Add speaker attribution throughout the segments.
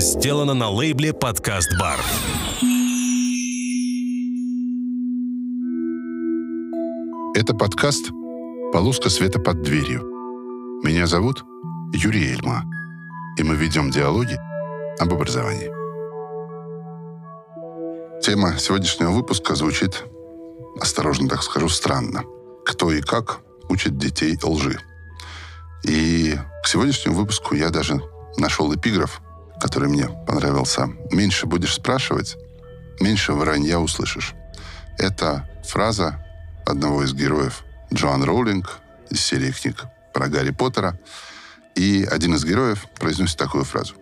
Speaker 1: сделано на лейбле «Подкаст Бар».
Speaker 2: Это подкаст «Полоска света под дверью». Меня зовут Юрий Эльма, и мы ведем диалоги об образовании. Тема сегодняшнего выпуска звучит, осторожно так скажу, странно. Кто и как учит детей лжи. И к сегодняшнему выпуску я даже нашел эпиграф, который мне понравился. «Меньше будешь спрашивать, меньше вранья услышишь». Это фраза одного из героев Джоан Роулинг из серии книг про Гарри Поттера. И один из героев произносит такую фразу.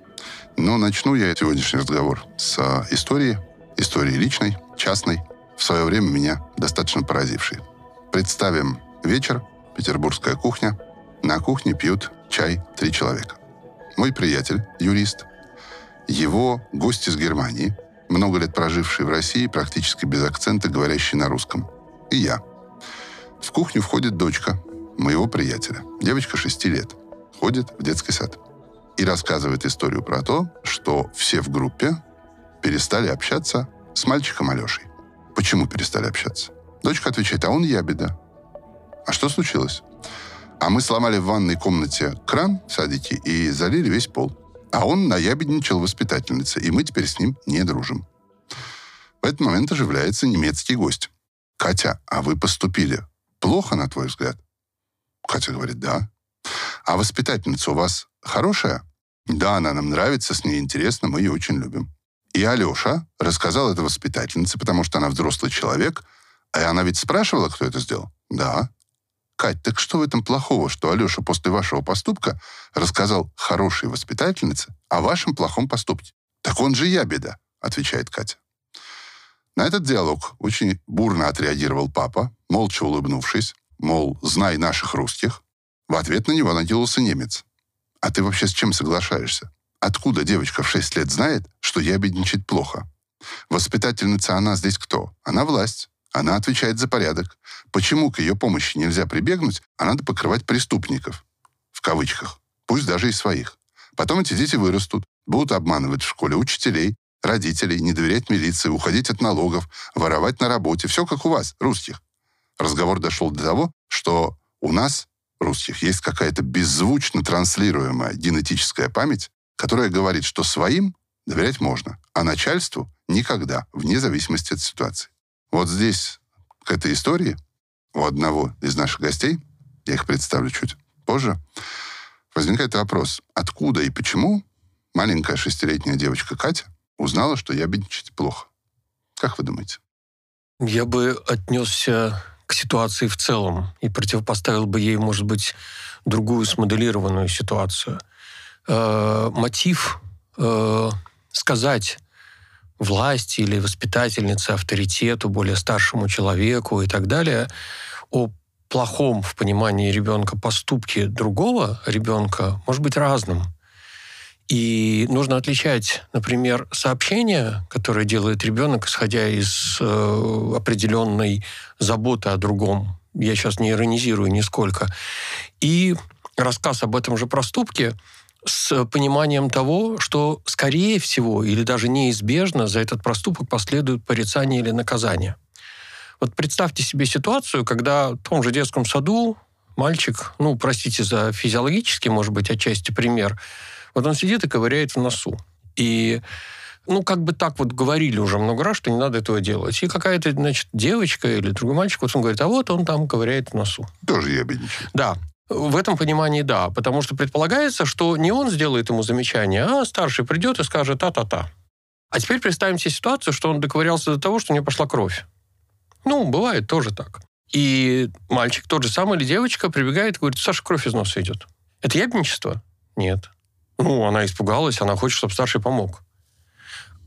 Speaker 2: Но начну я сегодняшний разговор с истории, истории личной, частной, в свое время меня достаточно поразившей. Представим вечер, петербургская кухня. На кухне пьют чай три человека. Мой приятель, юрист, его гость из Германии, много лет проживший в России, практически без акцента, говорящий на русском, и я. В кухню входит дочка моего приятеля. Девочка 6 лет. Ходит в детский сад. И рассказывает историю про то, что все в группе перестали общаться с мальчиком Алешей. Почему перестали общаться? Дочка отвечает, а он ябеда. А что случилось? А мы сломали в ванной комнате кран в садике и залили весь пол. А он наябедничал воспитательнице, и мы теперь с ним не дружим. В этот момент оживляется немецкий гость. «Катя, а вы поступили плохо, на твой взгляд?» Катя говорит, да. «А воспитательница у вас хорошая?» «Да, она нам нравится, с ней интересно, мы ее очень любим». И Алеша рассказал это воспитательнице, потому что она взрослый человек, а она ведь спрашивала, кто это сделал. Да. Кать, так что в этом плохого, что Алеша после вашего поступка рассказал хорошей воспитательнице о вашем плохом поступке? Так он же я беда, отвечает Катя. На этот диалог очень бурно отреагировал папа, молча улыбнувшись, мол, знай наших русских. В ответ на него наделался немец. А ты вообще с чем соглашаешься? Откуда девочка в 6 лет знает, что ябедничает плохо? Воспитательница она здесь кто? Она власть. Она отвечает за порядок. Почему к ее помощи нельзя прибегнуть, а надо покрывать преступников? В кавычках. Пусть даже и своих. Потом эти дети вырастут, будут обманывать в школе учителей, родителей, не доверять милиции, уходить от налогов, воровать на работе. Все как у вас, русских. Разговор дошел до того, что у нас, русских, есть какая-то беззвучно транслируемая генетическая память, которая говорит, что своим доверять можно, а начальству никогда, вне зависимости от ситуации. Вот здесь, к этой истории, у одного из наших гостей, я их представлю чуть позже, возникает вопрос, откуда и почему маленькая шестилетняя девочка Катя узнала, что я ябедничать плохо. Как вы думаете?
Speaker 3: Я бы отнесся к ситуации в целом и противопоставил бы ей, может быть, другую смоделированную ситуацию. Э, мотив э, сказать власти или воспитательнице, авторитету, более старшему человеку и так далее, о плохом в понимании ребенка поступке другого ребенка может быть разным. И нужно отличать, например, сообщение, которое делает ребенок, исходя из э, определенной заботы о другом. Я сейчас не иронизирую нисколько. И рассказ об этом же проступке – с пониманием того, что, скорее всего, или даже неизбежно за этот проступок последует порицание или наказание. Вот представьте себе ситуацию, когда в том же детском саду мальчик, ну, простите за физиологический, может быть, отчасти пример, вот он сидит и ковыряет в носу. И ну, как бы так вот говорили уже много раз, что не надо этого делать. И какая-то, значит, девочка или другой мальчик, вот он говорит, а вот он там ковыряет в носу.
Speaker 2: Тоже я ябедничает.
Speaker 3: Да. В этом понимании да, потому что предполагается, что не он сделает ему замечание, а старший придет и скажет та-та-та. А теперь представим себе ситуацию, что он доковырялся до того, что у него пошла кровь. Ну, бывает тоже так. И мальчик тот же самый или девочка прибегает и говорит, Саша, кровь из носа идет. Это ябничество? Нет. Ну, она испугалась, она хочет, чтобы старший помог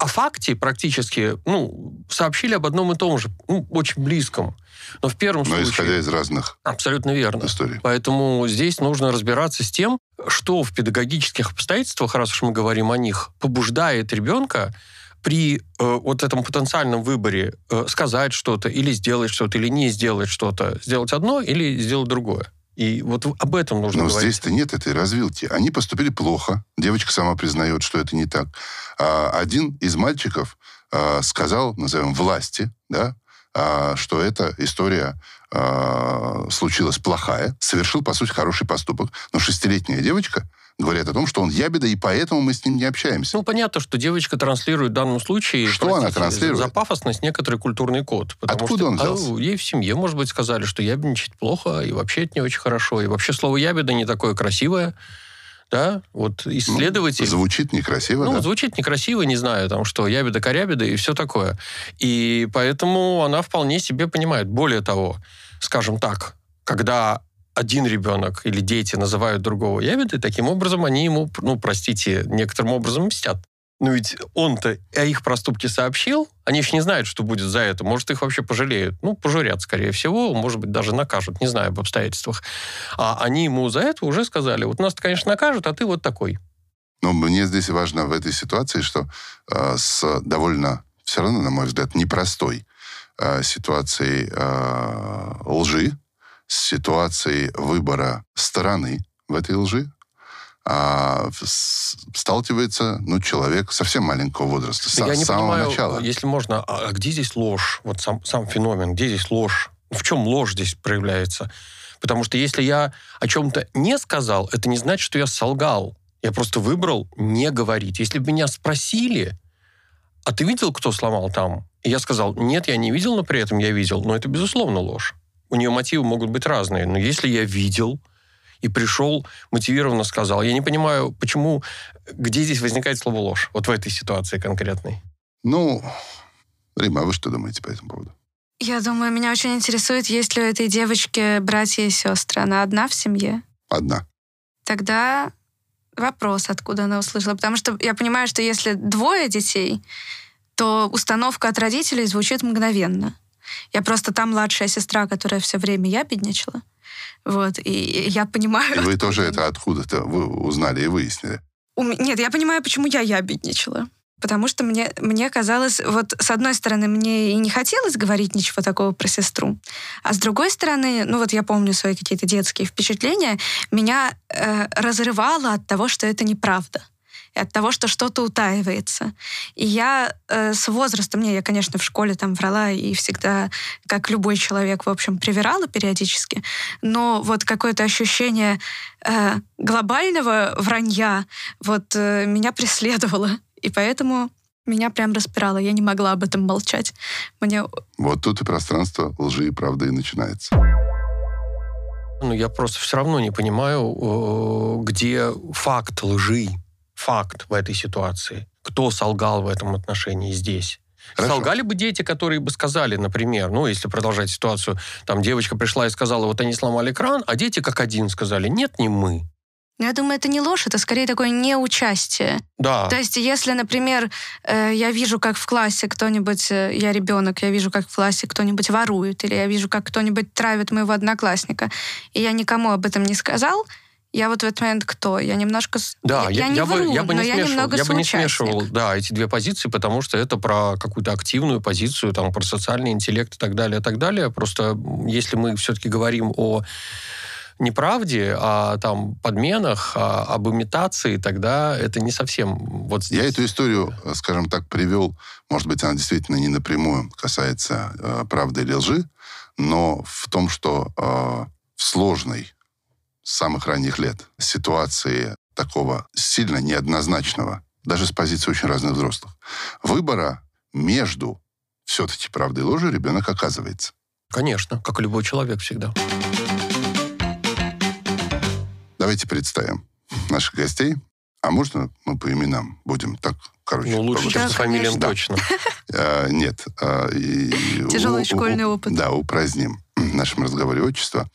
Speaker 3: о факте практически, ну, сообщили об одном и том же, ну, очень близком. Но в первом Но случае...
Speaker 2: исходя из разных
Speaker 3: Абсолютно верно.
Speaker 2: Историй.
Speaker 3: Поэтому здесь нужно разбираться с тем, что в педагогических обстоятельствах, раз уж мы говорим о них, побуждает ребенка при э, вот этом потенциальном выборе э, сказать что-то или сделать что-то, или не сделать что-то, сделать одно или сделать другое. И вот об этом нужно
Speaker 2: Но
Speaker 3: говорить.
Speaker 2: здесь-то нет этой развилки. Они поступили плохо. Девочка сама признает, что это не так. А один из мальчиков а, сказал, назовем, власти, да, а, что эта история а, случилась плохая, совершил, по сути, хороший поступок. Но шестилетняя девочка говорит о том, что он ябеда, и поэтому мы с ним не общаемся.
Speaker 3: Ну, понятно, что девочка транслирует в данном случае...
Speaker 2: Что она транслирует?
Speaker 3: За пафосность некоторый культурный код.
Speaker 2: Откуда
Speaker 3: что,
Speaker 2: он взялся?
Speaker 3: а, ей в семье, может быть, сказали, что ябедничать плохо, и вообще это не очень хорошо. И вообще слово ябеда не такое красивое. Да? Вот исследователь...
Speaker 2: Ну, звучит некрасиво,
Speaker 3: Ну,
Speaker 2: да?
Speaker 3: звучит некрасиво, не знаю, там что, ябеда-корябеда и все такое. И поэтому она вполне себе понимает. Более того, скажем так, когда один ребенок или дети называют другого ябедой, таким образом они ему, ну, простите, некоторым образом мстят. Ну ведь он-то о их проступке сообщил, они еще не знают, что будет за это. Может, их вообще пожалеют. Ну, пожурят, скорее всего, может быть, даже накажут, не знаю об обстоятельствах. А они ему за это уже сказали, вот нас, конечно, накажут, а ты вот такой.
Speaker 2: Но мне здесь важно в этой ситуации, что э, с довольно, все равно, на мой взгляд, непростой э, ситуацией э, лжи, с ситуацией выбора стороны в этой лжи, а, сталкивается ну, человек совсем маленького возраста, с,
Speaker 3: Я
Speaker 2: с
Speaker 3: не
Speaker 2: самого
Speaker 3: понимаю,
Speaker 2: начала.
Speaker 3: если можно, а а где здесь ложь? Вот сам, сам феномен, где здесь ложь? В чем ложь здесь проявляется? Потому что если я о чем-то не сказал, это не значит, что я солгал. Я просто выбрал не говорить. Если бы меня спросили, а ты видел, кто сломал там? И я сказал, нет, я не видел, но при этом я видел. Но это, безусловно, ложь. У нее мотивы могут быть разные. Но если я видел и пришел, мотивированно сказал, я не понимаю, почему, где здесь возникает слово ложь? Вот в этой ситуации конкретной.
Speaker 2: Ну, Рима, а вы что думаете по этому поводу?
Speaker 4: Я думаю, меня очень интересует, есть ли у этой девочки братья и сестры. Она одна в семье?
Speaker 2: Одна.
Speaker 4: Тогда вопрос, откуда она услышала. Потому что я понимаю, что если двое детей, то установка от родителей звучит мгновенно. Я просто та младшая сестра, которая все время ябедничала. Вот, и я понимаю...
Speaker 2: И вы тоже это откуда-то вы узнали и выяснили.
Speaker 4: У Нет, я понимаю, почему я ябедничала. Потому что мне, мне казалось, вот с одной стороны, мне и не хотелось говорить ничего такого про сестру, а с другой стороны, ну вот я помню свои какие-то детские впечатления, меня э, разрывало от того, что это неправда и от того, что что-то утаивается. И я э, с возрастом, не, я, конечно, в школе там врала и всегда, как любой человек, в общем, привирала периодически, но вот какое-то ощущение э, глобального вранья вот э, меня преследовало. И поэтому меня прям распирало. Я не могла об этом молчать. Мне
Speaker 2: Вот тут и пространство лжи и правды и начинается.
Speaker 3: Ну, я просто все равно не понимаю, э, где факт лжи, факт в этой ситуации. Кто солгал в этом отношении здесь?
Speaker 2: Хорошо.
Speaker 3: Солгали бы дети, которые бы сказали, например, ну, если продолжать ситуацию, там девочка пришла и сказала, вот они сломали кран, а дети как один сказали, нет, не мы.
Speaker 4: Я думаю, это не ложь, это скорее такое неучастие.
Speaker 3: Да.
Speaker 4: То есть, если, например, э, я вижу, как в классе кто-нибудь, э, я ребенок, я вижу, как в классе кто-нибудь ворует, или я вижу, как кто-нибудь травит моего одноклассника, и я никому об этом не сказал, я вот в этот момент кто? Я немножко...
Speaker 3: Да,
Speaker 4: я,
Speaker 3: я,
Speaker 4: не
Speaker 3: я бы,
Speaker 4: вру,
Speaker 3: я бы не
Speaker 4: я
Speaker 3: смешивал,
Speaker 4: немного
Speaker 3: я бы не смешивал, да, эти две позиции, потому что это про какую-то активную позицию, там, про социальный интеллект и так далее, и так далее. Просто если мы все-таки говорим о неправде, о там подменах, о- об имитации, тогда это не совсем вот здесь.
Speaker 2: Я эту историю, э, скажем так, привел, может быть, она действительно не напрямую касается э, правды или лжи, но в том, что э, в сложной с самых ранних лет ситуации такого сильно неоднозначного, даже с позиции очень разных взрослых, выбора между все-таки правдой и ложью ребенок оказывается.
Speaker 3: Конечно, как и любой человек всегда.
Speaker 2: Давайте представим наших гостей. А можно мы по именам будем так, короче?
Speaker 3: Ну, лучше,
Speaker 2: по-
Speaker 3: чем
Speaker 4: Да,
Speaker 3: по фамилиям
Speaker 4: конечно.
Speaker 3: точно.
Speaker 2: А, нет. а, и-
Speaker 4: Тяжелый
Speaker 2: у- у-
Speaker 4: школьный опыт.
Speaker 2: Да, упраздним в нашем разговоре отчество.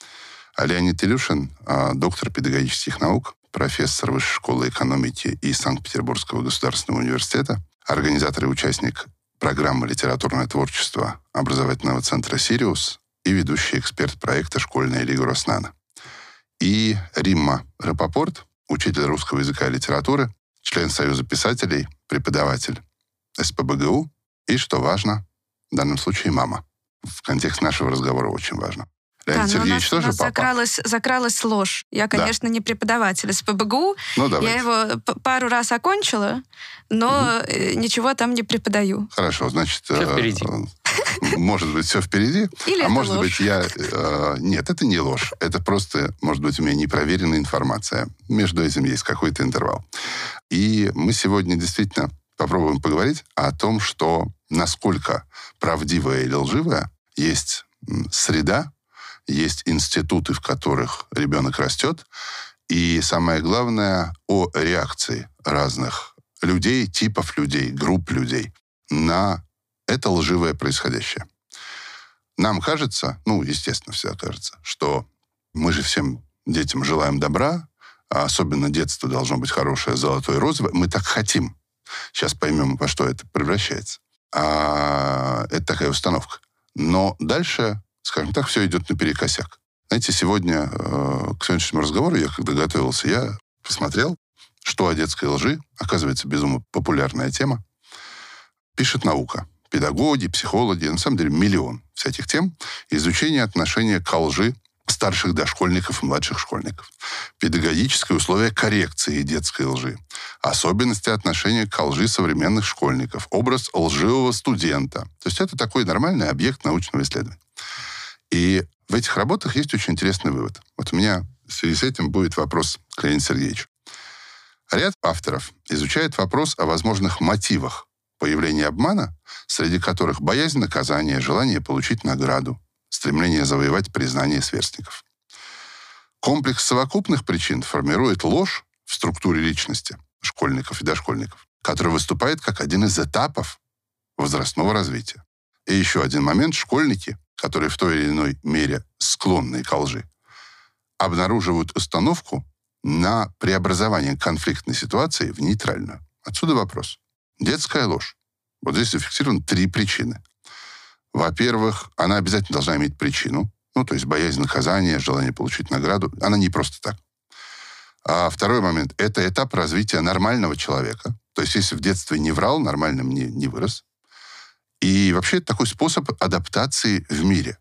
Speaker 2: А Леонид Илюшин, а, доктор педагогических наук, профессор Высшей школы экономики и Санкт-Петербургского государственного университета, организатор и участник программы «Литературное творчество» образовательного центра «Сириус» и ведущий эксперт проекта «Школьная лига Роснана». И Римма Рапопорт, учитель русского языка и литературы, член Союза писателей, преподаватель СПБГУ и, что важно, в данном случае мама. В контексте нашего разговора очень важно. Леонид
Speaker 4: да, но у нас,
Speaker 2: Сергеевич
Speaker 4: у
Speaker 2: тоже
Speaker 4: нас
Speaker 2: папа.
Speaker 4: закралась, закралась ложь. Я, конечно, не преподаватель с ПБГУ.
Speaker 2: Ну, давайте.
Speaker 4: Я его п- пару раз окончила, но э, ничего там не преподаю.
Speaker 2: Хорошо, значит...
Speaker 3: Всё
Speaker 2: э,
Speaker 3: впереди.
Speaker 2: Может быть, все впереди.
Speaker 4: Или
Speaker 2: а может
Speaker 4: ложь?
Speaker 2: быть, я... э, Нет, это не ложь. Это просто, может быть, у меня непроверенная информация. Между этим есть какой-то интервал. И мы сегодня действительно попробуем поговорить о том, что насколько правдивая или лживая есть среда, есть институты, в которых ребенок растет, и самое главное, о реакции разных людей, типов людей, групп людей на это лживое происходящее. Нам кажется, ну, естественно, всегда кажется, что мы же всем детям желаем добра, а особенно детство должно быть хорошее, золотое, розовое. Мы так хотим. Сейчас поймем, во что это превращается. А, это такая установка. Но дальше, скажем так, все идет наперекосяк. Знаете, сегодня, э, к сегодняшнему разговору, я когда готовился, я посмотрел, что о детской лжи. Оказывается, безумно популярная тема. Пишет наука. Педагоги, психологи, на самом деле миллион всяких тем. Изучение отношения к лжи старших дошкольников и младших школьников. Педагогические условия коррекции детской лжи. Особенности отношения к лжи современных школьников. Образ лживого студента. То есть это такой нормальный объект научного исследования. И в этих работах есть очень интересный вывод. Вот у меня в связи с этим будет вопрос к Леониду Сергеевичу. Ряд авторов изучает вопрос о возможных мотивах появления обмана, среди которых боязнь наказания, желание получить награду, стремление завоевать признание сверстников. Комплекс совокупных причин формирует ложь в структуре личности школьников и дошкольников, который выступает как один из этапов возрастного развития. И еще один момент. Школьники, которые в той или иной мере склонны к лжи, обнаруживают установку на преобразование конфликтной ситуации в нейтральную. Отсюда вопрос. Детская ложь. Вот здесь зафиксированы три причины. Во-первых, она обязательно должна иметь причину, ну, то есть боязнь наказания, желание получить награду. Она не просто так. А второй момент – это этап развития нормального человека. То есть если в детстве не врал, нормальным не, не вырос. И вообще это такой способ адаптации в мире.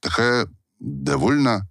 Speaker 2: Такая довольно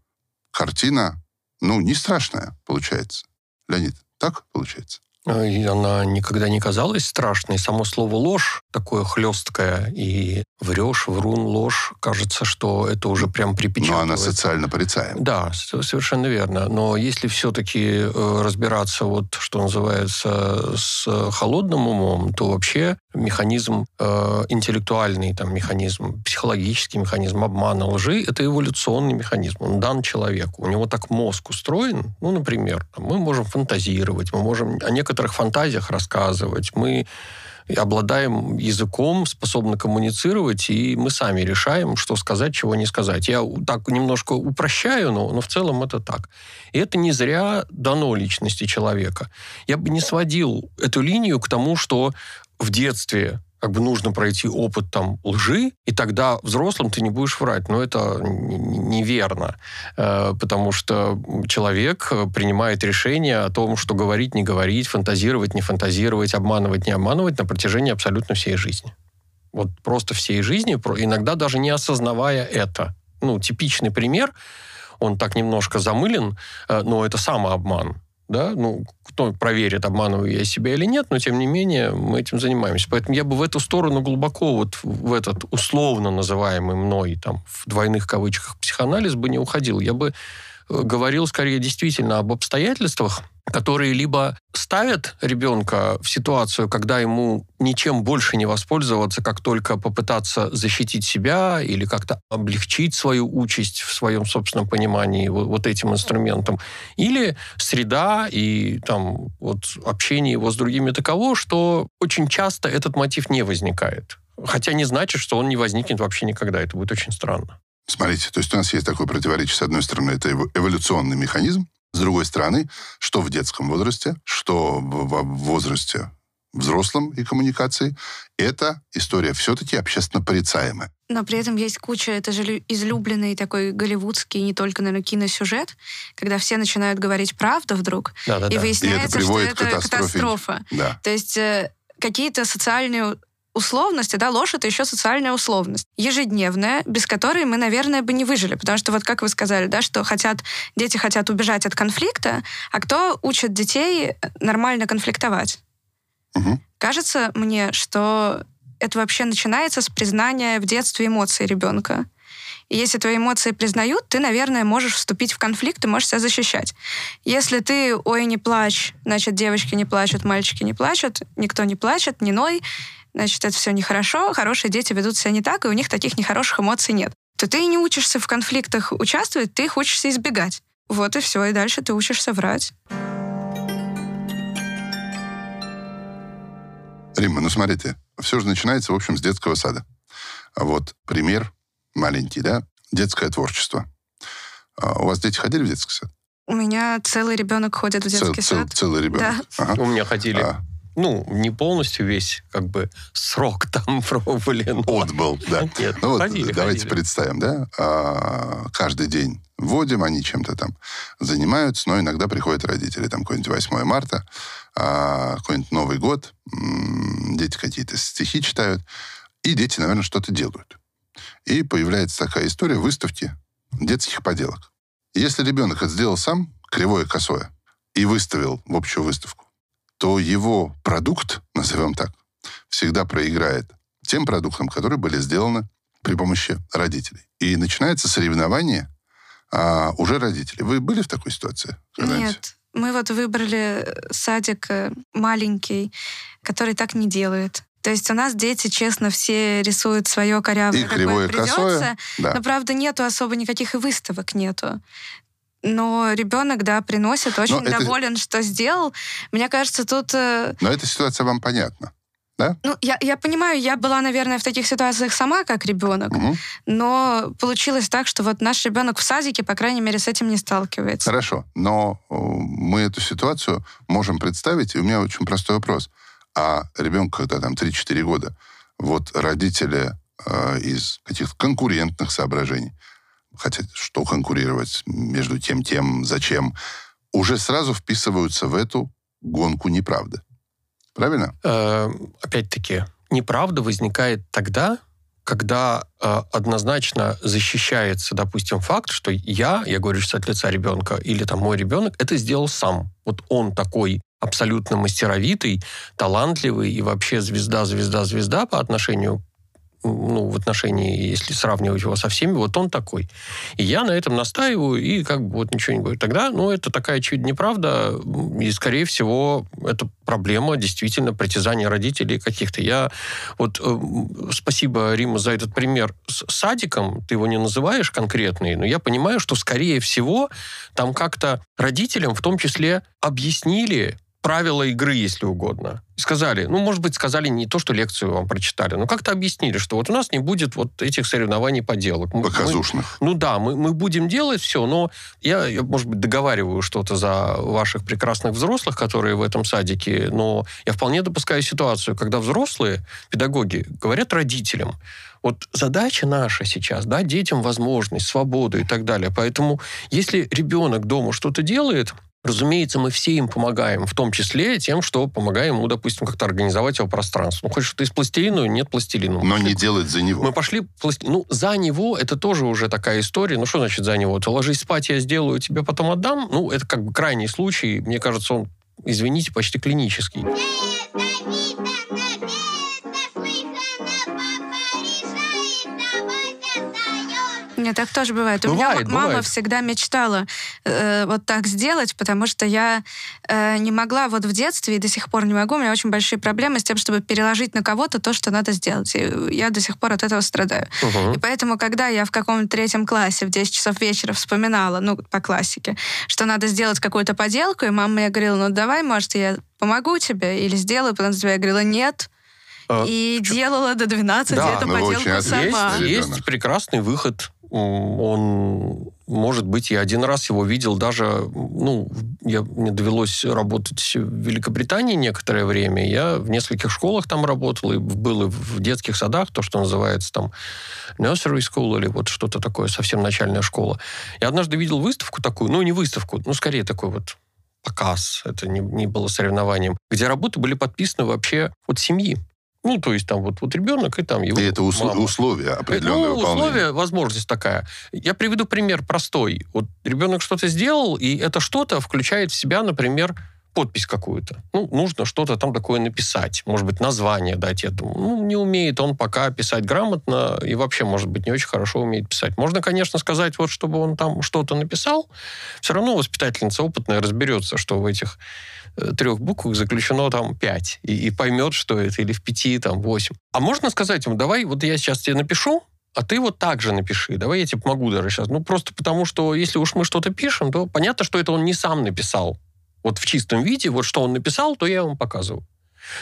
Speaker 2: картина, ну, не страшная получается. Леонид, так получается?
Speaker 3: И она никогда не казалась страшной. Само слово «ложь» такое хлесткое, и врешь, врун, ложь, кажется, что это уже прям
Speaker 2: Но
Speaker 3: припечатывает.
Speaker 2: она социально порицаема.
Speaker 3: Да, совершенно верно. Но если все-таки э, разбираться, вот, что называется, с холодным умом, то вообще механизм э, интеллектуальный, там, механизм, психологический механизм обмана лжи, это эволюционный механизм. Он дан человеку. У него так мозг устроен. Ну, например, мы можем фантазировать, мы можем о некоторых фантазиях рассказывать, мы обладаем языком, способны коммуницировать, и мы сами решаем, что сказать, чего не сказать. Я так немножко упрощаю, но, но в целом это так. И это не зря дано личности человека. Я бы не сводил эту линию к тому, что в детстве как бы нужно пройти опыт там лжи, и тогда взрослым ты не будешь врать. Но это неверно, Э, потому что человек э, принимает решение о том, что говорить, не говорить, фантазировать, не фантазировать, обманывать, не обманывать на протяжении абсолютно всей жизни. Вот просто всей жизни, иногда даже не осознавая это. Ну, типичный пример, он так немножко замылен, э, но это самообман. Да? Ну, кто проверит, обманываю я себя или нет, но тем не менее мы этим занимаемся. Поэтому я бы в эту сторону глубоко, вот в этот условно называемый мной, там, в двойных кавычках, психоанализ бы не уходил. Я бы говорил скорее действительно об обстоятельствах, которые либо ставят ребенка в ситуацию, когда ему ничем больше не воспользоваться, как только попытаться защитить себя или как-то облегчить свою участь в своем собственном понимании вот, этим инструментом, или среда и там вот общение его с другими таково, что очень часто этот мотив не возникает. Хотя не значит, что он не возникнет вообще никогда. Это будет очень странно.
Speaker 2: Смотрите, то есть у нас есть такое противоречие. С одной стороны, это эво- эволюционный механизм. С другой стороны, что в детском возрасте, что в, возрасте взрослом и коммуникации, это история все-таки общественно порицаемая.
Speaker 4: Но при этом есть куча, это же лю- излюбленный такой голливудский, не только, наверное, киносюжет, когда все начинают говорить правду вдруг,
Speaker 3: Да-да-да.
Speaker 4: и выясняется, что
Speaker 2: приводит к
Speaker 4: это
Speaker 2: катастрофе.
Speaker 4: катастрофа.
Speaker 2: Да.
Speaker 4: То есть э, какие-то социальные условности, да, ложь — это еще социальная условность. Ежедневная, без которой мы, наверное, бы не выжили. Потому что вот как вы сказали, да, что хотят, дети хотят убежать от конфликта, а кто учит детей нормально конфликтовать?
Speaker 2: Мгм.
Speaker 4: Кажется мне, что это вообще начинается с признания в детстве эмоций ребенка. И если твои эмоции признают, ты, наверное, можешь вступить в конфликт и можешь себя защищать. Если ты, ой, не плачь, значит, девочки не плачут, мальчики не плачут, никто не плачет, не ной, значит, это все нехорошо, хорошие дети ведут себя не так, и у них таких нехороших эмоций нет. То ты не учишься в конфликтах участвовать, ты их учишься избегать. Вот и все, и дальше ты учишься врать.
Speaker 2: Римма, ну смотрите, все же начинается, в общем, с детского сада. А вот пример маленький, да, детское творчество. А у вас дети ходили в детский сад?
Speaker 4: У меня целый ребенок ходит в
Speaker 2: Цел-
Speaker 4: детский
Speaker 2: цел-
Speaker 4: сад.
Speaker 2: целый ребенок. Ага.
Speaker 3: У меня ходили,
Speaker 2: А,
Speaker 3: ну, не полностью весь, как бы, срок там пробовали. но-
Speaker 2: отбыл, да.
Speaker 3: Нет,
Speaker 2: Ну вот
Speaker 3: ходили,
Speaker 2: давайте
Speaker 3: ходили.
Speaker 2: представим, да, а, каждый день вводим, они чем-то там занимаются, но иногда приходят родители, там какое-нибудь 8 марта, а, какой-нибудь Новый год, м, дети какие-то стихи читают, и дети, наверное, что-то делают. И появляется такая история выставки детских поделок. Если ребенок это сделал сам, кривое, косое, и выставил в общую выставку, то его продукт, назовем так, всегда проиграет тем продуктам, которые были сделаны при помощи родителей. И начинается соревнование а, уже родителей. Вы были в такой ситуации?
Speaker 4: Нет. Мы вот выбрали э, садик э, маленький, который так не делает. То есть у нас дети, честно, все рисуют свое корявое,
Speaker 2: И кривое,
Speaker 4: придется.
Speaker 2: косое. Да.
Speaker 4: Но, правда, нету особо никаких и выставок нету. Но ребенок, да, приносит, очень
Speaker 2: это-
Speaker 4: доволен, что сделал. Мне кажется, тут... э,
Speaker 2: Но эта ситуация вам понятна.
Speaker 4: Ну, я, я понимаю, я была, наверное, в таких ситуациях сама как ребенок,
Speaker 2: Мгм.
Speaker 4: но получилось так, что вот наш ребенок в садике, по крайней мере, с этим не сталкивается.
Speaker 2: Хорошо. Но э, мы эту ситуацию можем представить, и у меня очень простой вопрос. А ребенку, когда там 3-4 года, вот родители э, из каких-то конкурентных соображений, хотя что конкурировать между тем, тем, зачем, уже сразу вписываются в эту гонку неправды. Правильно?
Speaker 3: Э, опять-таки, неправда возникает тогда, когда э, однозначно защищается, допустим, факт, что я, я говорю сейчас от лица ребенка, или там мой ребенок, это сделал сам. Вот он такой абсолютно мастеровитый, талантливый и вообще звезда, звезда, звезда по отношению ну, в отношении, если сравнивать его со всеми, вот он такой. И я на этом настаиваю, и как бы вот ничего не говорю. Тогда, ну, это такая, очевидно, неправда, и, скорее всего, это проблема действительно притязания родителей каких-то. Я вот, э, спасибо, Рима, за этот пример с садиком, ты его не называешь конкретный, но я понимаю, что, скорее всего, там как-то родителям в том числе объяснили правила игры, если угодно. И сказали, ну, может быть, сказали не то, что лекцию вам прочитали, но как-то объяснили, что вот у нас не будет вот этих соревнований. Мы- мы-
Speaker 2: Показушных.
Speaker 3: ну да, мы, мы будем делать все, но я, я, может быть, договариваю что-то за ваших прекрасных взрослых, которые в этом садике, но я вполне допускаю ситуацию, когда взрослые педагоги говорят родителям, вот задача наша сейчас, да, детям возможность, свободу и так далее. Поэтому если ребенок дома что-то делает, Разумеется, мы все им помогаем, в том числе тем, что помогаем ему, допустим, как-то организовать его пространство. Ну, хочешь, что из пластилина, нет пластилина.
Speaker 2: Но не делать за него.
Speaker 3: Мы пошли... пласти- Ну, за него это тоже уже такая история. Ну, что значит за него? Ты ложись спать, я сделаю, тебе потом отдам. Ну, это как бы крайний случай. Мне кажется, он, извините, почти клинический.
Speaker 4: Нет, так тоже бывает. У
Speaker 3: Бывает,
Speaker 4: меня м- мама
Speaker 3: бывает.
Speaker 4: всегда мечтала э, вот так сделать, потому что я э, не могла вот в детстве и до сих пор не могу. У меня очень большие проблемы с тем, чтобы переложить на кого-то то, что надо сделать. И я до сих пор от этого страдаю.
Speaker 3: Мгм.
Speaker 4: И поэтому, когда я в каком-то третьем классе в 10 часов вечера вспоминала, ну, по классике, что надо сделать какую-то поделку, и мама мне говорила, ну, давай, может, я помогу тебе или сделаю, потом за тебя я говорила, нет.
Speaker 3: А,
Speaker 4: и делала до 12
Speaker 3: Да,
Speaker 4: эту
Speaker 2: ну,
Speaker 4: поделку
Speaker 2: очень
Speaker 4: сама.
Speaker 3: Есть
Speaker 2: ребенок.
Speaker 3: прекрасный выход. Он, может быть, я один раз его видел даже, ну, я, мне довелось работать в Великобритании некоторое время. Я в нескольких школах там работал, и был и в детских садах, то, что называется там nursery school или вот что-то такое, совсем начальная школа. Я однажды видел выставку такую, ну, не выставку, ну, скорее такой вот показ, это не, не было соревнованием, где работы были подписаны вообще от семьи. Ну, то есть там вот, вот ребенок и там его
Speaker 2: И это усл-
Speaker 3: мама.
Speaker 2: условия определенные
Speaker 3: Ну,
Speaker 2: выполнения.
Speaker 3: условия, возможность такая. Я приведу пример простой. Вот ребенок что-то сделал, и это что-то включает в себя, например, подпись какую-то. Ну, нужно что-то там такое написать. Может быть, название дать этому. Ну, не умеет он пока писать грамотно и вообще, может быть, не очень хорошо умеет писать. Можно, конечно, сказать, вот, чтобы он там что-то написал. Все равно воспитательница опытная разберется, что в этих трех буквах заключено там пять, и, и поймет, что это, или в пяти, там, восемь. А можно сказать ему, давай, вот я сейчас тебе напишу, а ты вот так же напиши. Давай я тебе помогу даже сейчас. Ну, просто потому, что если уж мы что-то пишем, то понятно, что это он не сам написал. Вот в чистом виде, вот что он написал, то я вам показываю.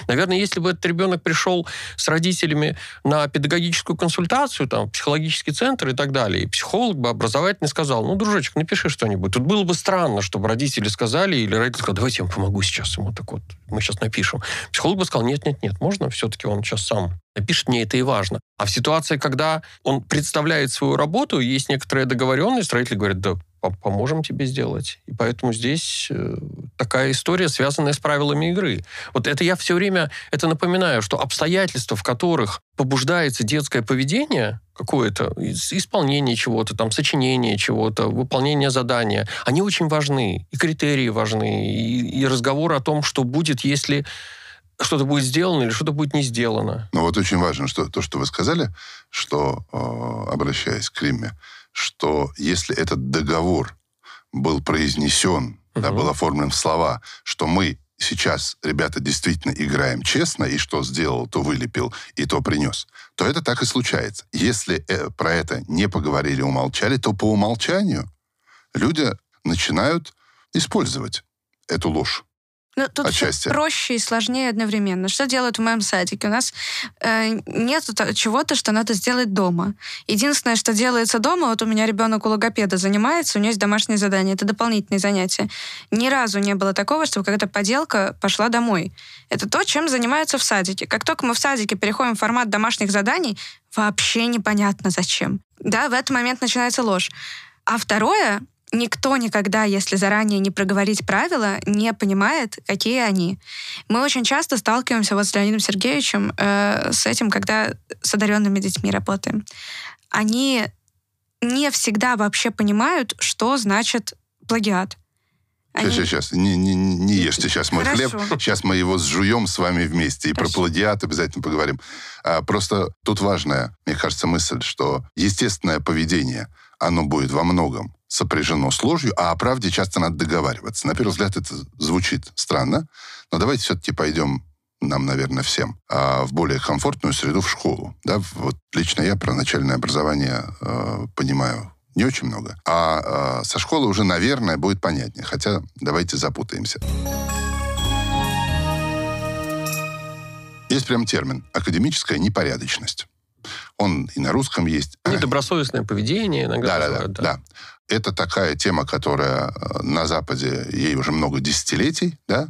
Speaker 3: Наверное, если бы этот ребенок пришел с родителями на педагогическую консультацию, там, психологический центр и так далее, и психолог бы образовательный сказал, ну, дружочек, напиши что-нибудь. Тут было бы странно, чтобы родители сказали, или родители сказали, давайте я вам помогу сейчас ему так вот, мы сейчас напишем. Психолог бы сказал, нет-нет-нет, можно все-таки он сейчас сам напишет, мне это и важно. А в ситуации, когда он представляет свою работу, есть некоторая договоренность, родители говорят, да, поможем тебе сделать. И поэтому здесь э, такая история, связанная с правилами игры. Вот это я все время это напоминаю, что обстоятельства, в которых побуждается детское поведение какое-то, ис- исполнение чего-то, там, сочинение чего-то, выполнение задания, они очень важны. И критерии важны, и, и разговор о том, что будет, если что-то будет сделано или что-то будет не сделано.
Speaker 2: Но вот очень важно, что то, что вы сказали, что, э, обращаясь к Римме, что если этот договор был произнесен, да,
Speaker 3: Мгм.
Speaker 2: был оформлен в слова, что мы сейчас, ребята, действительно играем честно, и что сделал, то вылепил, и то принес, то это так и случается. Если э, про это не поговорили, умолчали, то по умолчанию люди начинают использовать эту ложь.
Speaker 4: Ну, тут
Speaker 2: Отчасти.
Speaker 4: проще и сложнее одновременно. Что делают в моем садике? У нас э, нет чего-то, что надо сделать дома. Единственное, что делается дома, вот у меня ребенок у логопеда занимается, у него есть домашнее задание, это дополнительные занятия. Ни разу не было такого, чтобы какая-то поделка пошла домой. Это то, чем занимаются в садике. Как только мы в садике переходим в формат домашних заданий, вообще непонятно зачем. Да, в этот момент начинается ложь. А второе, никто никогда, если заранее не проговорить правила, не понимает, какие они. Мы очень часто сталкиваемся вот с Леонидом Сергеевичем э, с этим, когда с одаренными детьми работаем. Они не всегда вообще понимают, что значит плагиат. Они-
Speaker 2: Сейчас, сейчас, не, не, не ешьте сейчас мой
Speaker 4: Хорошо.
Speaker 2: хлеб. Сейчас мы его сжуем с вами вместе. И про
Speaker 4: Хорошо.
Speaker 2: плагиат обязательно поговорим. А, просто тут важная, мне кажется, мысль, что естественное поведение, оно будет во многом сопряжено с ложью, а о правде часто надо договариваться. На первый взгляд это звучит странно, но давайте все-таки пойдем нам, наверное, всем, а, в более комфортную среду в школу. Да? Вот лично я про начальное образование э, понимаю не очень много. А, э, со школы уже, наверное, будет понятнее. Хотя давайте запутаемся. Есть прям термин «академическая непорядочность». Он и на русском есть.
Speaker 3: Недобросовестное поведение иногда
Speaker 2: Да, да, да. Это такая тема, которая э, на Западе, ей уже много десятилетий, да,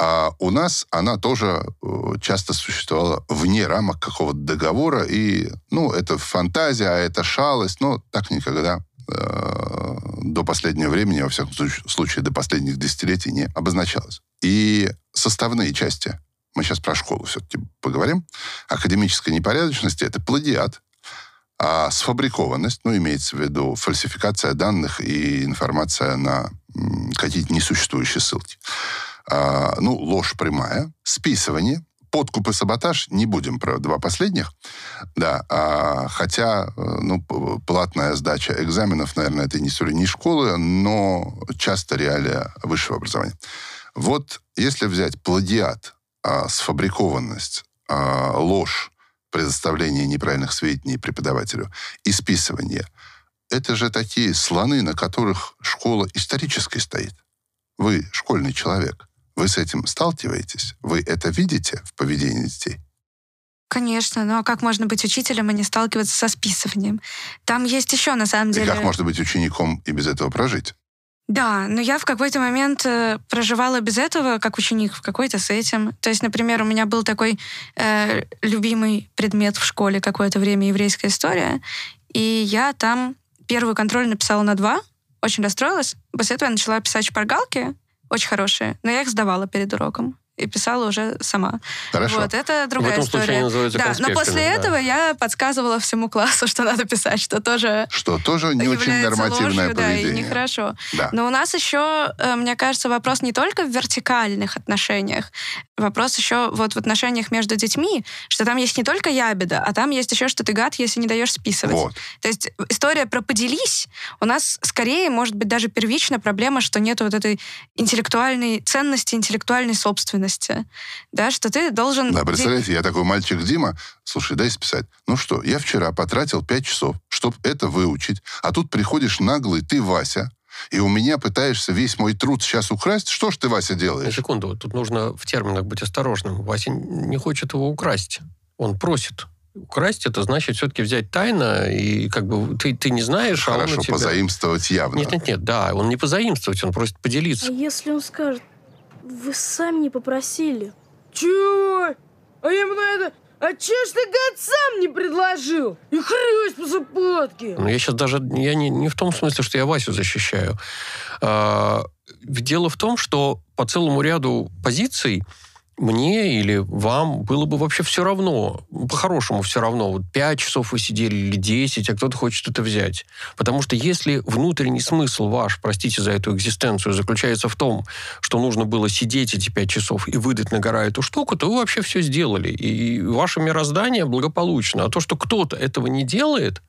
Speaker 2: а у нас она тоже э, часто существовала вне рамок какого-то договора, и, ну, это фантазия, а это шалость, но так никогда э, до последнего времени, во всяком случае, случае, до последних десятилетий не обозначалось. И составные части, мы сейчас про школу все-таки поговорим, академической непорядочности — это плагиат, а сфабрикованность, ну, имеется в виду фальсификация данных и информация на какие-то несуществующие ссылки. А, ну, ложь прямая, списывание, подкуп и саботаж, не будем про два последних, да, а, хотя, э, ну, платная сдача экзаменов, наверное, это не история не школы, но часто реалия высшего образования. Вот если взять плагиат, а, сфабрикованность, а, ложь, предоставление неправильных сведений преподавателю и списывание. Это же такие слоны, на которых школа исторически стоит. Вы школьный человек. Вы с этим сталкиваетесь? Вы это видите в поведении детей?
Speaker 4: Конечно, но как можно быть учителем и не сталкиваться со списыванием? Там есть еще, на самом
Speaker 2: И
Speaker 4: деле...
Speaker 2: как можно быть учеником и без этого прожить?
Speaker 4: Да, но я в какой-то момент э, проживала без этого, как ученик, в какой-то с этим. То есть, например, у меня был такой э, любимый предмет в школе какое-то время еврейская история, и я там первый контроль написала на два, очень расстроилась. После этого я начала писать шпаргалки, очень хорошие, но я их сдавала перед уроком. И писала уже сама.
Speaker 2: Хорошо.
Speaker 4: Вот, это другая
Speaker 3: в этом
Speaker 4: история.
Speaker 3: случае
Speaker 4: да, но после
Speaker 3: да.
Speaker 4: этого я подсказывала всему классу, что надо писать, что тоже
Speaker 2: Что тоже не очень нормативное
Speaker 4: ложью, да, и
Speaker 2: поведение.
Speaker 4: нехорошо.
Speaker 2: Да.
Speaker 4: Но у нас еще, э, мне кажется, вопрос не только в вертикальных отношениях, вопрос еще вот в отношениях между детьми, что там есть не только ябеда, а там есть еще, что ты гад, если не даешь списывать.
Speaker 2: Вот.
Speaker 4: То есть история про поделись у нас скорее, может быть, даже первичная проблема, что нет вот этой интеллектуальной ценности, интеллектуальной собственности. Да, что ты должен...
Speaker 2: Да, представляете, я такой мальчик Дима, слушай, дай списать. Ну что, я вчера потратил пять часов, чтобы это выучить, а тут приходишь наглый, ты Вася, и у меня пытаешься весь мой труд сейчас украсть. Что ж ты, Вася,
Speaker 3: На
Speaker 2: делаешь?
Speaker 3: секунду, тут нужно в терминах быть осторожным. Вася не хочет его украсть. Он просит. Украсть это значит все-таки взять тайно, и как бы ты, ты не знаешь, а он
Speaker 2: Хорошо,
Speaker 3: у тебя...
Speaker 2: позаимствовать явно.
Speaker 3: Нет, нет, нет, да, он не позаимствовать, он просит
Speaker 5: А
Speaker 3: поделиться.
Speaker 5: если он скажет, вы сами не попросили?
Speaker 6: Чё? А я ему на это... А чё ж ты, гад, сам не предложил? И хрюсь по западке.
Speaker 3: Но я сейчас даже... Я не, не в том смысле, что я Васю защищаю. А, дело в том, что по целому ряду позиций мне или вам было бы вообще все равно, по-хорошему все равно. Вот 5 часов вы сидели или 10, а кто-то хочет это взять. Потому что если внутренний смысл ваш, простите за эту экзистенцию, заключается в том, что нужно было сидеть эти 5 часов и выдать на гора эту штуку, то вы вообще все сделали. И ваше мироздание благополучно. А то, что кто-то этого не делает,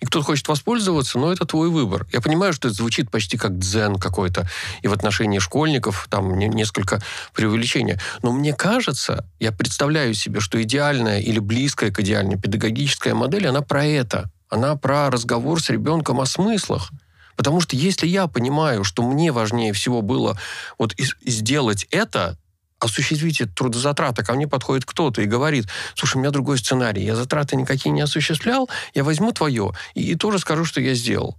Speaker 3: и кто-то хочет воспользоваться, но это твой выбор. Я понимаю, что это звучит почти как дзен какой-то, и в отношении школьников там не- несколько преувеличения. Но мне кажется, я представляю себе, что идеальная или близкая к идеальной педагогическая модель, она про это. Она про разговор с ребенком о смыслах. Потому что если я понимаю, что мне важнее всего было вот сделать это, осуществить эти трудозатраты, ко мне подходит кто-то и говорит, слушай, у меня другой сценарий, я затраты никакие не осуществлял, я возьму твое и, и тоже скажу, что я сделал.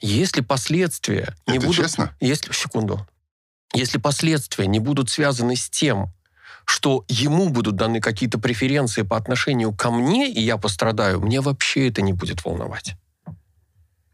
Speaker 3: Если последствия не
Speaker 2: Это
Speaker 3: будут...
Speaker 2: честно?
Speaker 3: Если, секунду. Если последствия не будут связаны с тем, что ему будут даны какие-то преференции по отношению ко мне, и я пострадаю, мне вообще это не будет волновать.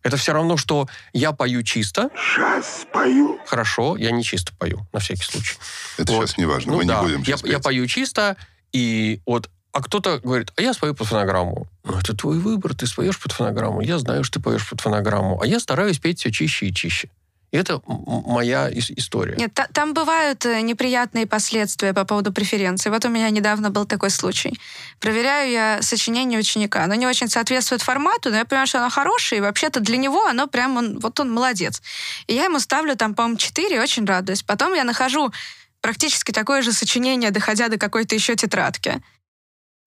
Speaker 3: Это все равно, что я пою чисто. Сейчас пою. Хорошо, я не чисто пою, на всякий случай.
Speaker 2: Это
Speaker 3: Вот.
Speaker 2: сейчас не важно,
Speaker 3: Ну
Speaker 2: мы
Speaker 3: да,
Speaker 2: не будем
Speaker 3: я,
Speaker 2: сейчас
Speaker 3: я
Speaker 2: петь.
Speaker 3: пою чисто, и вот... А кто-то говорит, а я спою под фонограмму. Ну, это твой выбор, ты споешь под фонограмму. Я знаю, что ты поешь под фонограмму. А я стараюсь петь все чище и чище. И это моя ис- история.
Speaker 4: Нет, та- там бывают э, неприятные последствия по поводу преференций. Вот у меня недавно был такой случай. Проверяю я сочинение ученика. Оно не очень соответствует формату, но я понимаю, что оно хорошее, и вообще-то для него оно прям, он, вот он молодец. И я ему ставлю там, по-моему, 4, очень радуюсь. Потом я нахожу практически такое же сочинение, доходя до какой-то еще тетрадки.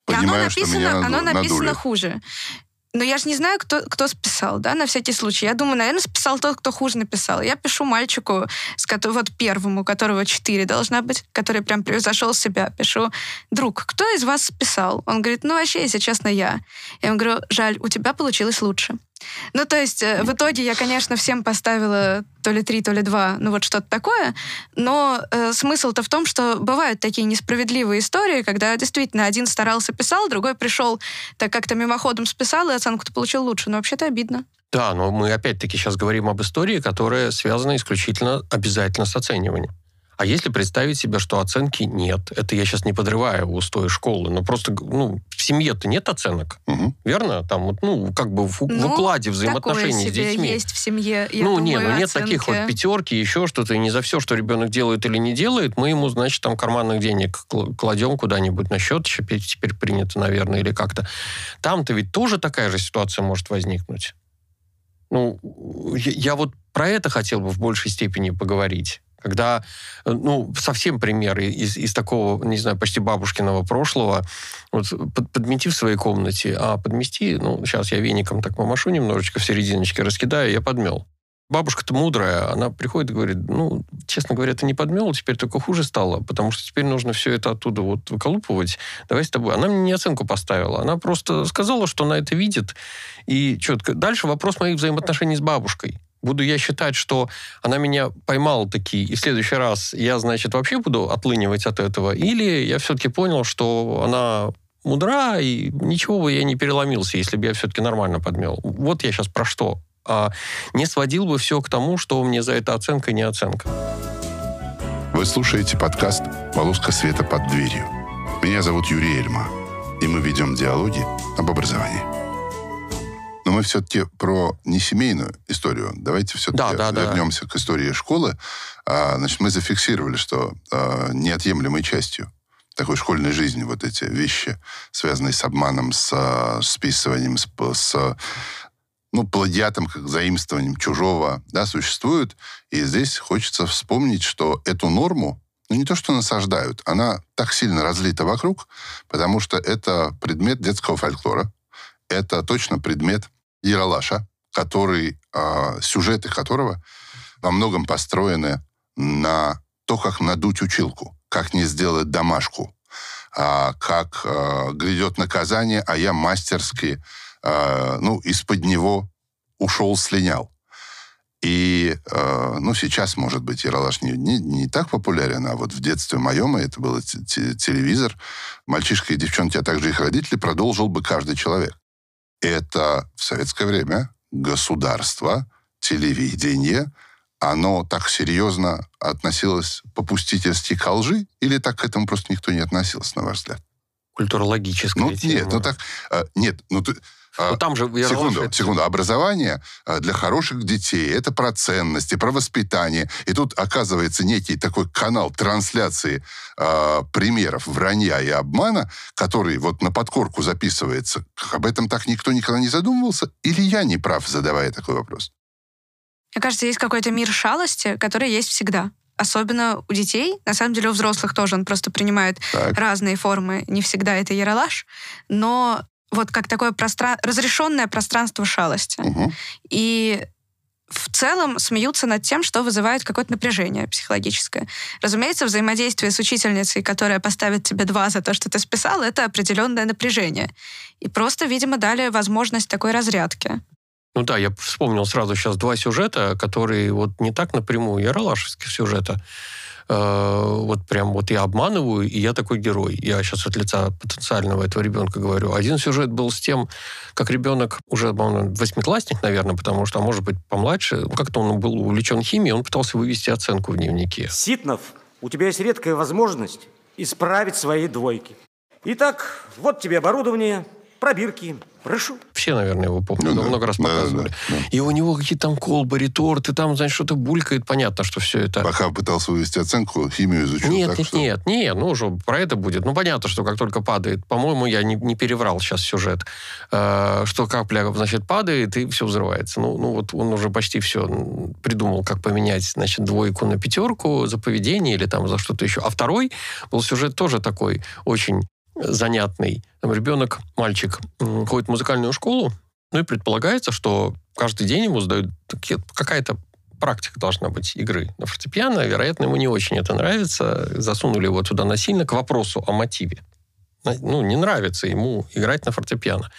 Speaker 4: И оно
Speaker 2: Понимаю, что
Speaker 4: написано, оно написано
Speaker 2: надули.
Speaker 4: хуже. Но я же не знаю, кто, кто списал, да, на всякий случай. Я думаю, наверное, списал тот, кто хуже написал. Я пишу мальчику, с кото- вот первому, которого 4 должна быть, который прям превзошел себя. Пишу, друг, кто из вас списал? Он говорит, ну, вообще, если честно, я. Я ему говорю, жаль, у тебя получилось лучше. Ну, то есть, э, в итоге я, конечно, всем поставила то ли три, то ли два, ну вот что-то такое, но э, смысл-то в том, что бывают такие несправедливые истории, когда действительно один старался, писал, другой пришел, так как-то мимоходом списал, и оценку-то получил лучше. Но вообще-то обидно.
Speaker 3: Да, но мы опять-таки сейчас говорим об истории, которая связана исключительно обязательно с оцениванием. А если представить себе, что оценки нет, это я сейчас не подрываю устои школы, но просто ну, в семье-то нет оценок,
Speaker 2: Мгм.
Speaker 3: верно? Там вот, ну, как бы в, в
Speaker 4: Ну,
Speaker 3: укладе
Speaker 4: Такое
Speaker 3: взаимоотношений с детьми.
Speaker 4: есть в семье, я
Speaker 3: ну,
Speaker 4: думаю,
Speaker 3: не, ну нет
Speaker 4: оценки.
Speaker 3: таких вот пятерки, еще что-то, и не за все, что ребенок делает или не делает, мы ему, значит, там карманных денег кл- кладем куда-нибудь на счет, теперь, теперь принято, наверное, или как-то. Там-то ведь тоже такая же ситуация может возникнуть. Ну, я, я вот про это хотел бы в большей степени поговорить. Когда, э, ну, совсем пример из, из такого, не знаю, почти бабушкиного прошлого. Вот под- подмети в своей комнате, а подмести, ну, сейчас я веником так помашу немножечко в серединочке, раскидаю, я подмел. Бабушка-то мудрая, она приходит и говорит, ну, честно говоря, ты не подмел, теперь только хуже стало, потому что теперь нужно все это оттуда вот выколупывать. Давай с тобой. Она мне не оценку поставила, она просто сказала, что она это видит, и четко. Дальше вопрос моих взаимоотношений с бабушкой. Буду я считать, что она меня поймала такие, и в следующий раз я, значит, вообще буду отлынивать от этого, или я все-таки понял, что она мудра, и ничего бы я не переломился, если бы я все-таки нормально подмел. Вот я сейчас про что. А не сводил бы все к тому, что мне за это оценка, не оценка.
Speaker 2: Вы слушаете подкаст «Полоска света под дверью». Меня зовут Юрий Эльма, и мы ведем диалоги об образовании. Но мы все-таки про несемейную историю. Давайте все-таки
Speaker 3: Да, да, да.
Speaker 2: вернемся к истории школы. А, значит, мы зафиксировали, что а, неотъемлемой частью такой школьной жизни вот эти вещи, связанные с обманом, с а, списыванием, с, с ну, плагиатом, как заимствованием чужого, да, существуют. И здесь хочется вспомнить, что эту норму, ну, не то, что насаждают, она так сильно разлита вокруг, потому что это предмет детского фольклора, это точно предмет Яралаша, который, э, сюжеты которого во многом построены на то, как надуть училку, как не сделать домашку, а, как э, грядет наказание, а я мастерски, ну, из-под него ушел, слинял. И, э, ну, сейчас, может быть, Яралаш не, не, не так популярен, а вот в детстве моем, и это был те- те- телевизор, мальчишки и девчонки, а также их родители, продолжил бы каждый человек. Это в советское время государство, телевидение, оно так серьезно относилось попустительски к лжи, или так к этому просто никто не относился, на ваш взгляд?
Speaker 3: Культурологическая
Speaker 2: Ну,
Speaker 3: тема.
Speaker 2: нет, ну так, э, нет, ну ты...
Speaker 3: Ну, там же
Speaker 2: Секунду,
Speaker 3: это-
Speaker 2: секунду. Образование э, для хороших детей это про ценности, про воспитание. И тут оказывается некий такой канал трансляции э, примеров вранья и обмана, который вот на подкорку записывается. Об этом так никто никогда не задумывался? Или я не прав, задавая такой вопрос?
Speaker 4: Мне кажется, есть какой-то мир шалости, который есть всегда. Особенно у детей. На самом деле у взрослых тоже он просто принимает
Speaker 2: Так.
Speaker 4: разные формы. Не всегда это яролаж. Но вот как такое простра... разрешенное пространство шалости.
Speaker 2: Мгм.
Speaker 4: И в целом смеются над тем, что вызывает какое-то напряжение психологическое. Разумеется, взаимодействие с учительницей, которая поставит тебе два за то, что ты списал, это определенное напряжение. И просто, видимо, дали возможность такой разрядки.
Speaker 3: Ну да, я вспомнил сразу сейчас два сюжета, которые вот не так напрямую яралашевских сюжета. Э, вот прям вот я обманываю, и я такой герой. Я сейчас от лица потенциального этого ребенка говорю. Один сюжет был с тем, как ребенок уже, по-моему, восьмиклассник, наверное, потому что, а может быть, помладше, ну, как-то он был увлечен химией, он пытался вывести оценку в дневнике.
Speaker 7: Ситнов, у тебя есть редкая возможность исправить свои двойки. Итак, вот тебе оборудование, пробирки. Прошу.
Speaker 3: Все, наверное, его помнят,
Speaker 2: Ну да,
Speaker 3: много раз
Speaker 2: да,
Speaker 3: показывали.
Speaker 2: да, да.
Speaker 3: И у него какие-то там колбы, реторты, там, значит, что-то булькает. Понятно, что все это...
Speaker 2: Пока пытался вывести оценку, химию изучил.
Speaker 3: Нет,
Speaker 2: так
Speaker 3: нет,
Speaker 2: что-
Speaker 3: нет, нет, ну уже про это будет. Ну, понятно, что как только падает, по-моему, я не, не переврал сейчас сюжет, э, что капля, значит, падает, и все взрывается. Ну, ну, вот он уже почти все придумал, как поменять, значит, двойку на пятерку за поведение или там за что-то еще. А второй был сюжет тоже такой очень занятный. Там ребенок, мальчик, ходит в музыкальную школу, ну и предполагается, что каждый день ему такие- какая-то практика должна быть игры на фортепиано. Вероятно, ему не очень это нравится. Засунули его туда насильно к вопросу о мотиве. Ну, не нравится ему играть на фортепиано.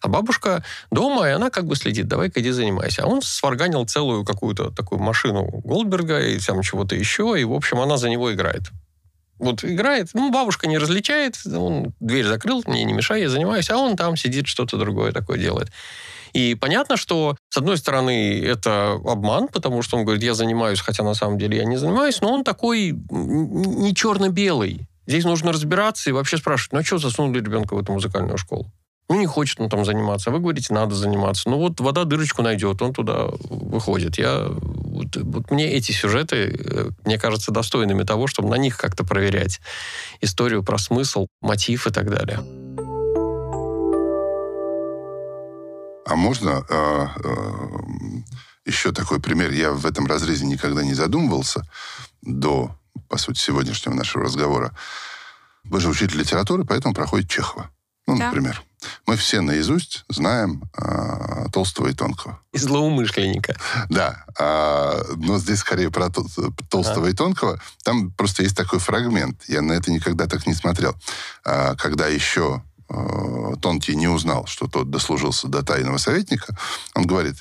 Speaker 3: А бабушка дома, и она как бы следит, давай-ка иди занимайся. А он сварганил целую какую-то такую машину Голдберга и там чего-то еще, и, в общем, она за него играет. Вот играет, ну, бабушка не различает, он дверь закрыл, мне не мешай, я занимаюсь, а он там сидит, что-то другое такое делает. И понятно, что, с одной стороны, это обман, потому что он говорит, я занимаюсь, хотя на самом деле я не занимаюсь, но он такой не черно-белый. Здесь нужно разбираться и вообще спрашивать, ну а что засунули ребенка в эту музыкальную школу? Ну, не хочет он там заниматься. Вы говорите, надо заниматься. Ну, вот вода дырочку найдет, он туда выходит. Я, вот, вот мне эти сюжеты, э, мне кажется, достойными того, чтобы на них как-то проверять историю про смысл, мотив и так далее.
Speaker 2: А можно э, э, еще такой пример? Я в этом разрезе никогда не задумывался до, по сути, сегодняшнего нашего разговора. Вы же учитель литературы, поэтому проходит Чехова. Ну,
Speaker 4: Да.
Speaker 2: например. Мы все наизусть знаем э, Толстого и Тонкого.
Speaker 3: И злоумышленника.
Speaker 2: Да, а, но здесь скорее про Тол- Толстого и Тонкого. Там просто есть такой фрагмент. Я на это никогда так не смотрел. А, когда еще э, Тонкий не узнал, что тот дослужился до тайного советника, он говорит,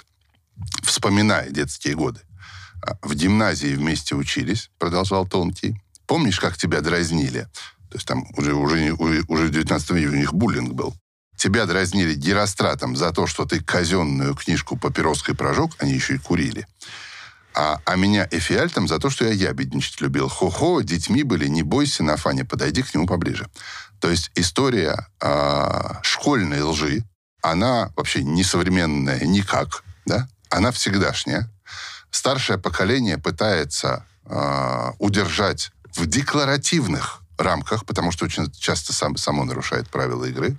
Speaker 2: вспоминая детские годы, «А, в гимназии вместе учились, продолжал Тонкий. Помнишь, как тебя дразнили? То есть там уже, уже, не- уже в 19 веке у них буллинг был. Тебя дразнили геростратом за то, что ты казенную книжку «Папироской прожег», они еще и курили. А, а меня эфиальтом за то, что я ябедничать любил. Хо-хо, детьми были, не бойся, на Фане, подойди к нему поближе. То есть история а, школьной лжи, она вообще несовременная никак, да? Она всегдашняя. Старшее поколение пытается а, удержать в декларативных рамках, потому что очень часто сам, само нарушает правила игры,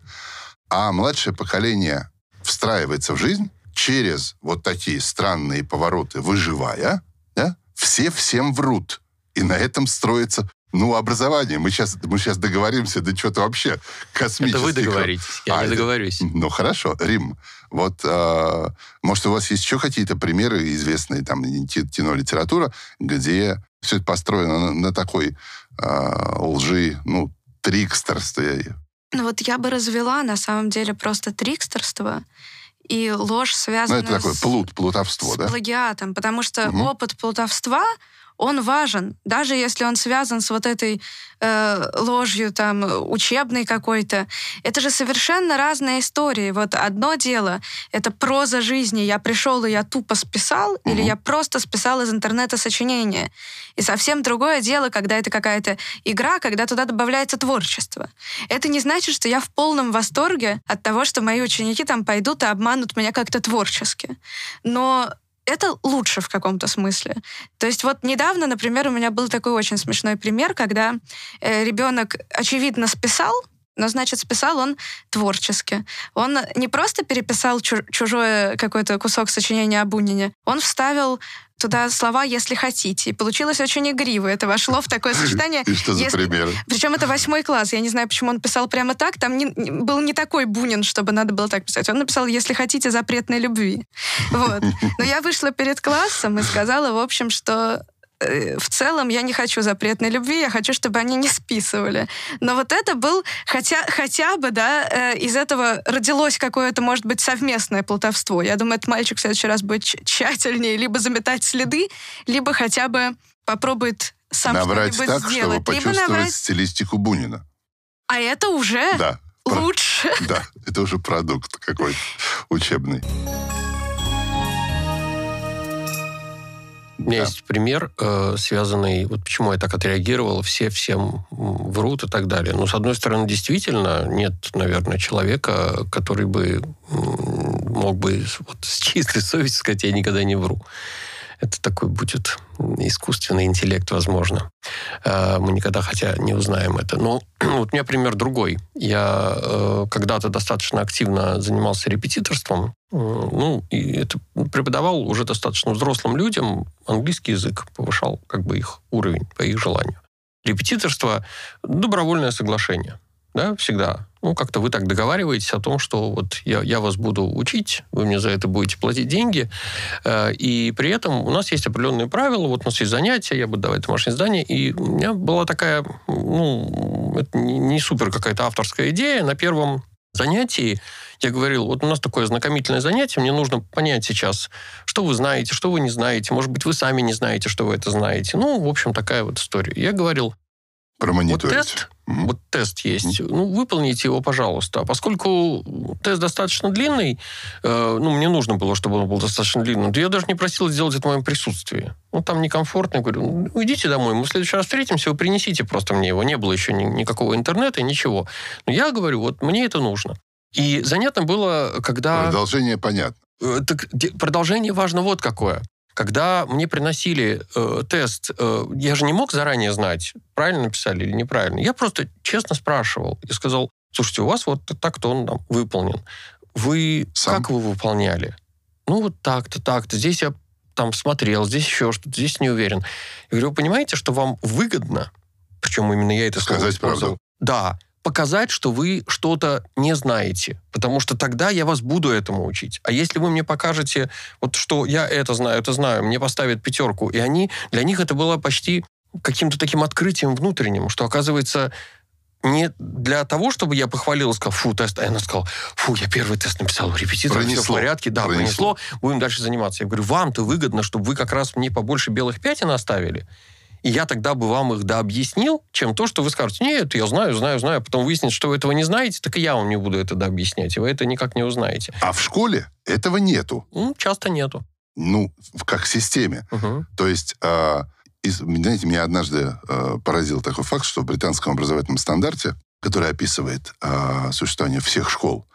Speaker 2: а младшее поколение встраивается в жизнь через вот такие странные повороты, выживая, да, все всем врут. И на этом строится ну, образование. Мы сейчас, мы сейчас договоримся до чего-то вообще космического.
Speaker 3: Это вы договоритесь, я а, не договорюсь.
Speaker 2: Ну, хорошо. Рим, вот, э, может, у вас есть еще какие-то примеры известные, там, кино-литература, где все это построено на, на такой лжи, ну, трикстерстве?
Speaker 4: Ну, вот я бы развела, на самом деле, просто трикстерство и ложь связана
Speaker 2: ну, это такое плут, плутовство,
Speaker 4: с
Speaker 2: да?
Speaker 4: плагиатом, потому что
Speaker 2: Мгм.
Speaker 4: опыт плутовства он важен, даже если он связан с вот этой э, ложью там учебной какой-то. Это же совершенно разные истории. Вот одно дело — это проза жизни. Я пришел и я тупо списал, или я просто списал из интернета сочинение. И совсем другое дело, когда это какая-то игра, когда туда добавляется творчество. Это не значит, что я в полном восторге от того, что мои ученики там пойдут и обманут меня как-то творчески. Но это лучше в каком-то смысле. То есть вот недавно, например, у меня был такой очень смешной пример, когда э, ребенок очевидно списал, но, значит, списал он творчески. Он не просто переписал чу- чужое какой-то кусок сочинения о Бунине, он вставил туда слова «если хотите». И получилось очень игриво. Это вошло в такое сочетание.
Speaker 2: И что за
Speaker 4: «если-
Speaker 2: примеры?
Speaker 4: причем это восьмой класс. Я не знаю, почему он писал прямо так. Там не- был не такой Бунин, чтобы надо было так писать. Он написал, если хотите, запретной любви. Вот. Но я вышла перед классом и сказала, в общем, что в целом я не хочу запретной любви, я хочу, чтобы они не списывали. Но вот это был хотя, хотя бы, да, э, из этого родилось какое-то, может быть, совместное плутовство. Я думаю, этот мальчик в следующий раз будет тщ- тщательнее либо заметать следы, либо хотя бы попробует сам
Speaker 2: Набрать
Speaker 4: что-нибудь
Speaker 2: так, чтобы
Speaker 4: сделать. либо
Speaker 2: почувствовать
Speaker 4: набрать...
Speaker 2: стилистику Бунина.
Speaker 4: А это уже
Speaker 2: Да. Про-
Speaker 4: лучше.
Speaker 2: Да, это уже продукт какой-то учебный.
Speaker 3: У меня
Speaker 2: Да.
Speaker 3: есть пример, э, связанный, вот почему я так отреагировал, все всем врут и так далее. Ну, с одной стороны, действительно, нет, наверное, человека, который бы мог бы вот, с чистой совестью сказать, я никогда не вру. Это такой будет искусственный интеллект, возможно. Э, Мы никогда, хотя не узнаем это. Но вот у меня пример другой. Я э, когда-то достаточно активно занимался репетиторством. Э, Ну, и это преподавал уже достаточно взрослым людям английский язык, повышал как бы их уровень по их желанию. Репетиторство – добровольное соглашение. Да, всегда. Ну, как-то вы так договариваетесь о том, что вот я, я вас буду учить, вы мне за это будете платить деньги, э, и при этом у нас есть определенные правила, вот у нас есть занятия, я буду давать домашнее задание, и у меня была такая, ну, это не, не супер какая-то авторская идея. На первом занятии я говорил, вот у нас такое знакомительное занятие, мне нужно понять сейчас, что вы знаете, что вы не знаете, может быть, вы сами не знаете, что вы это знаете. Ну, в общем, такая вот история. Я говорил, вот
Speaker 2: Промониторить.
Speaker 3: тест,
Speaker 2: Мгм.
Speaker 3: вот тест есть, ну, выполните его, пожалуйста. А поскольку тест достаточно длинный, э, ну, мне нужно было, чтобы он был достаточно длинным, я даже не просил сделать это в моем присутствии. Ну, там некомфортно. Я говорю, ну, уйдите домой, мы в следующий раз встретимся, вы принесите просто мне его. Не было еще ни- никакого интернета, ничего. Но я говорю, вот мне это нужно. И занятно было, когда...
Speaker 2: Продолжение понятно.
Speaker 3: Э, Так продолжение важно вот какое. Когда мне приносили э, тест, э, я же не мог заранее знать, правильно написали или неправильно. Я просто честно спрашивал и сказал, слушайте, у вас вот так-то он там выполнен. Вы
Speaker 2: Сам?
Speaker 3: как вы выполняли? Ну, вот так-то, так-то. Здесь я там смотрел, здесь еще что-то, здесь не уверен. Я говорю, вы понимаете, что вам выгодно, причем именно я это слово
Speaker 2: Сказать
Speaker 3: использовал?
Speaker 2: правду.
Speaker 3: Да, показать, что вы что-то не знаете, потому что тогда я вас буду этому учить. А если вы мне покажете, вот что я это знаю, это знаю, мне поставят пятерку, и они, для них это было почти каким-то таким открытием внутренним, что оказывается не для того, чтобы я похвалил и сказал, фу, тест, а она сказала, фу, я первый тест написал, репетитор, все в порядке, да,
Speaker 2: Пронесло.
Speaker 3: пронесло, будем дальше заниматься. Я говорю, вам-то выгодно, чтобы вы как раз мне побольше белых пятен оставили, и я тогда бы вам их да объяснил, чем то, что вы скажете, нет, я знаю, знаю, знаю, а потом выяснится, что вы этого не знаете, так и я вам не буду это да объяснять, и вы это никак не узнаете.
Speaker 2: А в школе этого нету.
Speaker 3: Ну, часто нету.
Speaker 2: ну, в- как системе.
Speaker 3: Мгм.
Speaker 2: То есть, э, из- знаете, меня однажды э, поразил такой факт, что в британском образовательном стандарте, который описывает э, существование всех школ,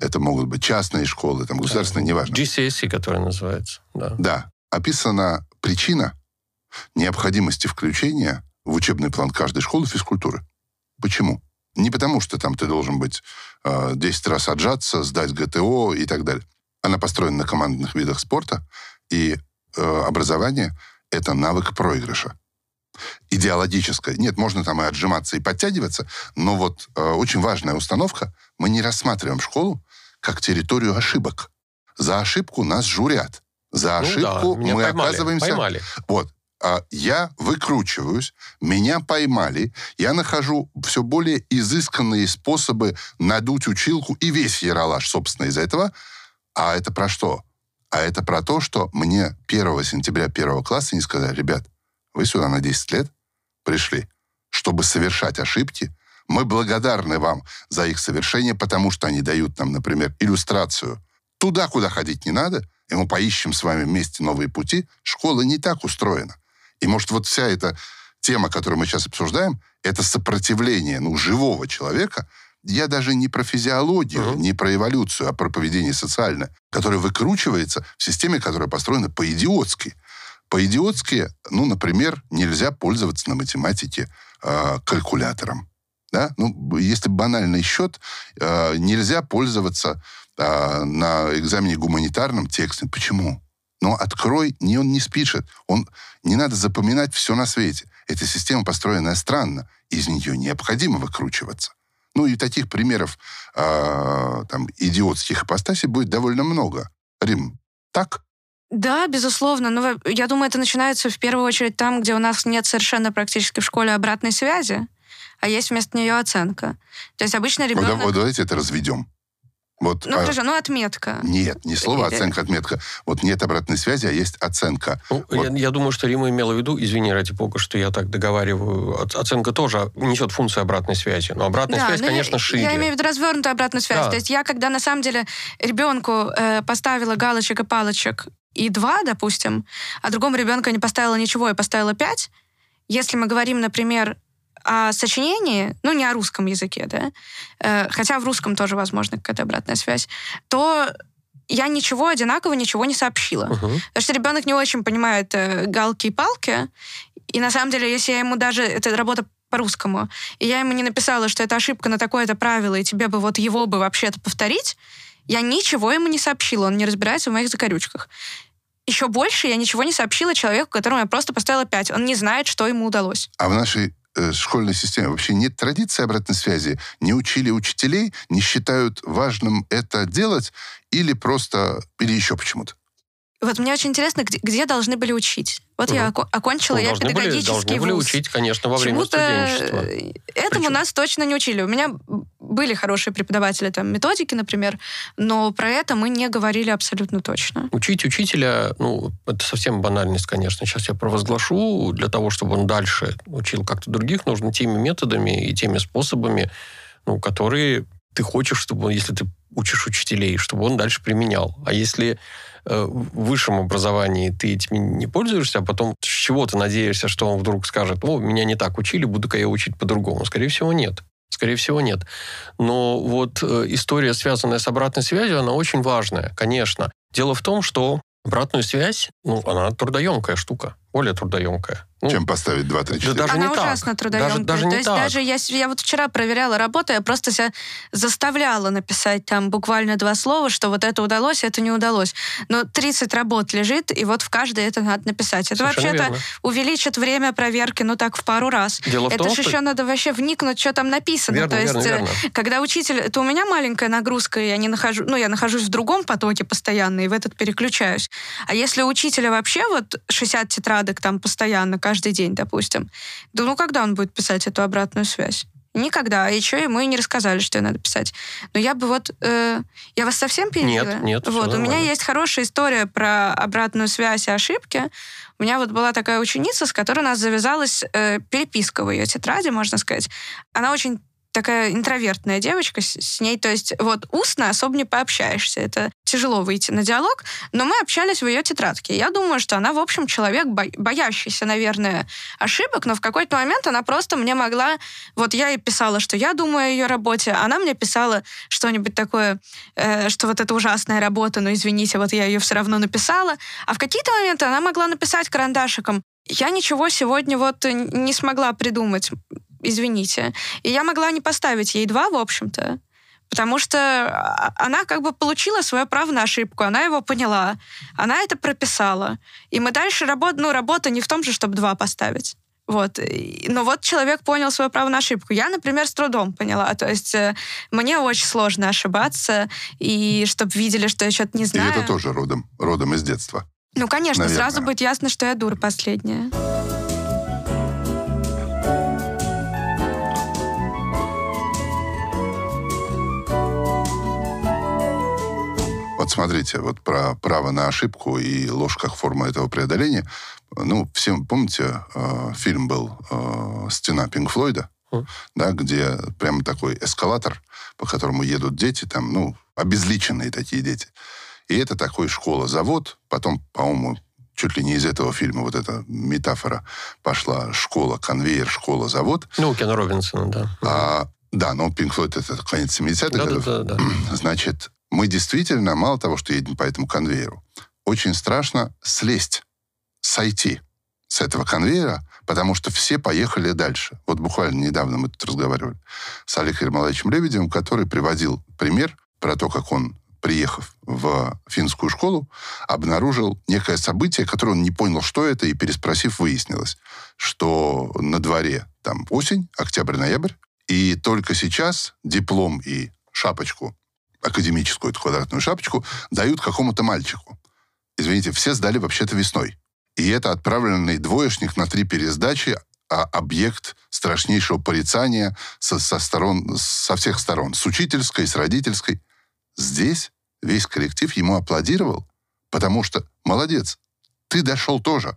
Speaker 2: это могут быть частные школы, там, государственные, неважно.
Speaker 3: GCSE, который называется. Да.
Speaker 2: Да, описана причина необходимости включения в учебный план каждой школы физкультуры. Почему? Не потому, что там ты должен быть э, 10 раз отжаться, сдать ГТО и так далее. Она построена на командных видах спорта, и э, образование — это навык проигрыша. Идеологическое. Нет, можно там и отжиматься, и подтягиваться, но вот э, очень важная установка — мы не рассматриваем школу как территорию ошибок. За ошибку нас журят. За
Speaker 3: Ну да,
Speaker 2: ошибку
Speaker 3: меня
Speaker 2: мы
Speaker 3: поймали,
Speaker 2: оказываемся...
Speaker 3: Поймали.
Speaker 2: Вот. А я выкручиваюсь, меня поймали, я нахожу все более изысканные способы надуть училку и весь яролаж, собственно, из этого. А это про что? А это про то, что мне 1 сентября первого класса не сказали, ребят, вы сюда на 10 лет пришли, чтобы совершать ошибки. Мы благодарны вам за их совершение, потому что они дают нам, например, иллюстрацию туда, куда ходить не надо, и мы поищем с вами вместе новые пути. Школа не так устроена. И может вот вся эта тема, которую мы сейчас обсуждаем, это сопротивление ну, живого человека. Я даже не про физиологию,
Speaker 3: Мгм.
Speaker 2: не про эволюцию, а про поведение социальное, которое выкручивается в системе, которая построена по-идиотски. По-идиотски, ну, например, нельзя пользоваться на математике э, калькулятором. Да? Ну, если банальный счет, э, нельзя пользоваться э, на экзамене гуманитарном текстом. Почему? Но открой, не он не спишет. Он, не надо запоминать все на свете. Эта система построенная странно. Из нее необходимо выкручиваться. Ну и таких примеров э, там, идиотских ипостасей будет довольно много. Рим, так?
Speaker 4: Да, безусловно. Но во- я думаю, это начинается в первую очередь там, где у нас нет совершенно практически в школе обратной связи, а есть вместо нее оценка. То есть обычно
Speaker 2: Вот,
Speaker 4: ребенок...
Speaker 2: да- вот давайте это разведем. Вот,
Speaker 4: Ну,
Speaker 2: а,
Speaker 4: подожди, ну отметка.
Speaker 2: нет, не слово
Speaker 4: Или-
Speaker 2: оценка, отметка. Вот нет обратной связи, а есть оценка.
Speaker 3: Ну,
Speaker 2: Вот.
Speaker 3: я, я думаю, что Рима имела в виду, извини, ради бога, что я так договариваю, оц- оценка тоже несет функцию обратной связи. Но обратная
Speaker 4: Да,
Speaker 3: связь,
Speaker 4: ну, я-
Speaker 3: конечно, шире.
Speaker 4: Я имею в виду развернутую обратную связь.
Speaker 3: Да.
Speaker 4: То есть я, когда на самом деле ребенку э, поставила галочек и палочек и два, допустим, а другому ребенку не поставила ничего и поставила пять, если мы говорим, например, о сочинении, ну, не о русском языке, да, э, хотя в русском тоже возможна какая-то обратная связь, то я ничего одинаково, ничего не сообщила.
Speaker 3: Мгм.
Speaker 4: Потому что ребенок не очень понимает э, галки и палки. И на самом деле, если я ему даже... Это работа по-русскому. И я ему не написала, что это ошибка на такое-то правило, и тебе бы вот его бы вообще-то повторить, я ничего ему не сообщила. Он не разбирается в моих закорючках. Еще больше я ничего не сообщила человеку, которому я просто поставила 5. Он не знает, что ему удалось.
Speaker 2: А в нашей школьной системе вообще нет традиции обратной связи? Не учили учителей, не считают важным это делать или просто, или еще почему-то?
Speaker 4: Вот мне очень интересно, где, где должны были учить. Вот я
Speaker 3: Мгм.
Speaker 4: око- окончила
Speaker 3: Ну,
Speaker 4: я
Speaker 3: должны были,
Speaker 4: педагогический
Speaker 3: должны были
Speaker 4: вуз.
Speaker 3: учить, конечно, во время
Speaker 4: Чему-то,
Speaker 3: студенчества.
Speaker 4: Этому
Speaker 3: Причем-
Speaker 4: нас точно не учили. У меня были хорошие преподаватели там методики, например, но про это мы не говорили абсолютно точно.
Speaker 3: Учить учителя, ну, это совсем банальность, конечно. Сейчас я провозглашу. Для того, чтобы он дальше учил как-то других, нужно теми методами и теми способами, ну, которые ты хочешь, чтобы, он, если ты учишь учителей, чтобы он дальше применял. А если в высшем образовании ты этими не пользуешься, а потом с чего ты надеешься, что он вдруг скажет, о, меня не так учили, буду-ка я учить по-другому? Скорее всего, нет. Скорее всего, нет. Но вот э, история, связанная с обратной связью, она очень важная, конечно. Дело в том, что обратную связь, ну, она трудоемкая штука, более трудоемкая. Ну,
Speaker 2: Чем поставить 2, 3, 4?
Speaker 3: Да даже
Speaker 4: Она
Speaker 3: не так.
Speaker 4: ужасно трудоемкая.
Speaker 3: Даже, даже
Speaker 4: То
Speaker 3: не
Speaker 4: есть
Speaker 3: так.
Speaker 4: даже я, я вот вчера проверяла работу, я просто себя заставляла написать там буквально два слова, что вот это удалось, это не удалось. Но 30 работ лежит, и вот в каждой это надо написать. Это
Speaker 3: Совершенно
Speaker 4: вообще-то
Speaker 3: верно.
Speaker 4: увеличит время проверки, ну так, в пару раз.
Speaker 3: Дело в
Speaker 4: это
Speaker 3: том,
Speaker 4: же
Speaker 3: что-
Speaker 4: еще надо вообще вникнуть, что там написано.
Speaker 3: Верно,
Speaker 4: То есть,
Speaker 3: верно,
Speaker 4: э,
Speaker 3: верно.
Speaker 4: когда учитель, это у меня маленькая нагрузка, и я не нахожу, ну, я нахожусь в другом потоке постоянно, и в этот переключаюсь. А если у учителя вообще вот 60 тетрадок там постоянно, каждый день, допустим, да ну когда он будет писать эту обратную связь? Никогда. А еще ему и не рассказали, что надо писать. Но я бы вот... э, я вас совсем перебила?
Speaker 3: Нет, нет,
Speaker 4: Вот, у меня
Speaker 3: нормально.
Speaker 4: есть хорошая история про обратную связь и ошибки. У меня вот была такая ученица, с которой у нас завязалась э, переписка в ее тетради, можно сказать. Она очень такая интровертная девочка, с, с ней, то есть вот устно особо не пообщаешься. Это тяжело выйти на диалог, но мы общались в ее тетрадке. Я думаю, что она, в общем, человек, бо- боящийся, наверное, ошибок, но в какой-то момент она просто мне могла... Вот я ей писала, что я думаю о ее работе, она мне писала что-нибудь такое, э, что вот это ужасная работа, но извините, вот я ее все равно написала. А в какие-то моменты она могла написать карандашиком, я ничего сегодня вот не смогла придумать извините. И я могла не поставить ей два, в общем-то, потому что а, она как бы получила свое право на ошибку, она его поняла, она это прописала. И мы дальше работаем, ну, работа не в том же, чтобы два поставить. Вот. Но вот человек понял свое право на ошибку. Я, например, с трудом поняла. То есть э, мне очень сложно ошибаться, и чтобы видели, что я что-то не знаю.
Speaker 2: И это тоже родом, родом из детства.
Speaker 4: Ну, конечно,
Speaker 2: Наверное.
Speaker 4: сразу будет ясно, что я дура последняя.
Speaker 2: Вот смотрите, вот про право на ошибку и ложь как форма этого преодоления. Ну, всем помните, э, фильм был э, «Стена Пинк Флойда»,
Speaker 3: Мгм.
Speaker 2: да, где прямо такой эскалатор, по которому едут дети, там, ну, обезличенные такие дети. И это такой школа-завод. Потом, по-моему, чуть ли не из этого фильма вот эта метафора пошла школа, конвейер, школа-завод.
Speaker 3: Ну, у Кена Робинсона, да.
Speaker 2: А, да, но Пинк Флойд это конец 70-х годов.
Speaker 3: Да-да-да. да.
Speaker 2: Значит, мы действительно, мало того, что едем по этому конвейеру, очень страшно слезть, сойти с этого конвейера, потому что все поехали дальше. Вот буквально недавно мы тут разговаривали с Олегом Ермолаевичем Лебедевым, который приводил пример про то, как он, приехав в финскую школу, обнаружил некое событие, которое он не понял, что это, и переспросив, выяснилось, что на дворе там осень, октябрь-ноябрь, и только сейчас диплом и шапочку академическую, эту квадратную шапочку, дают какому-то мальчику. Извините, все сдали вообще-то весной. И это отправленный двоечник на три пересдачи, а объект страшнейшего порицания со, со, сторон, со всех сторон. С учительской, с родительской. Здесь весь коллектив ему аплодировал, потому что, молодец, ты дошел тоже.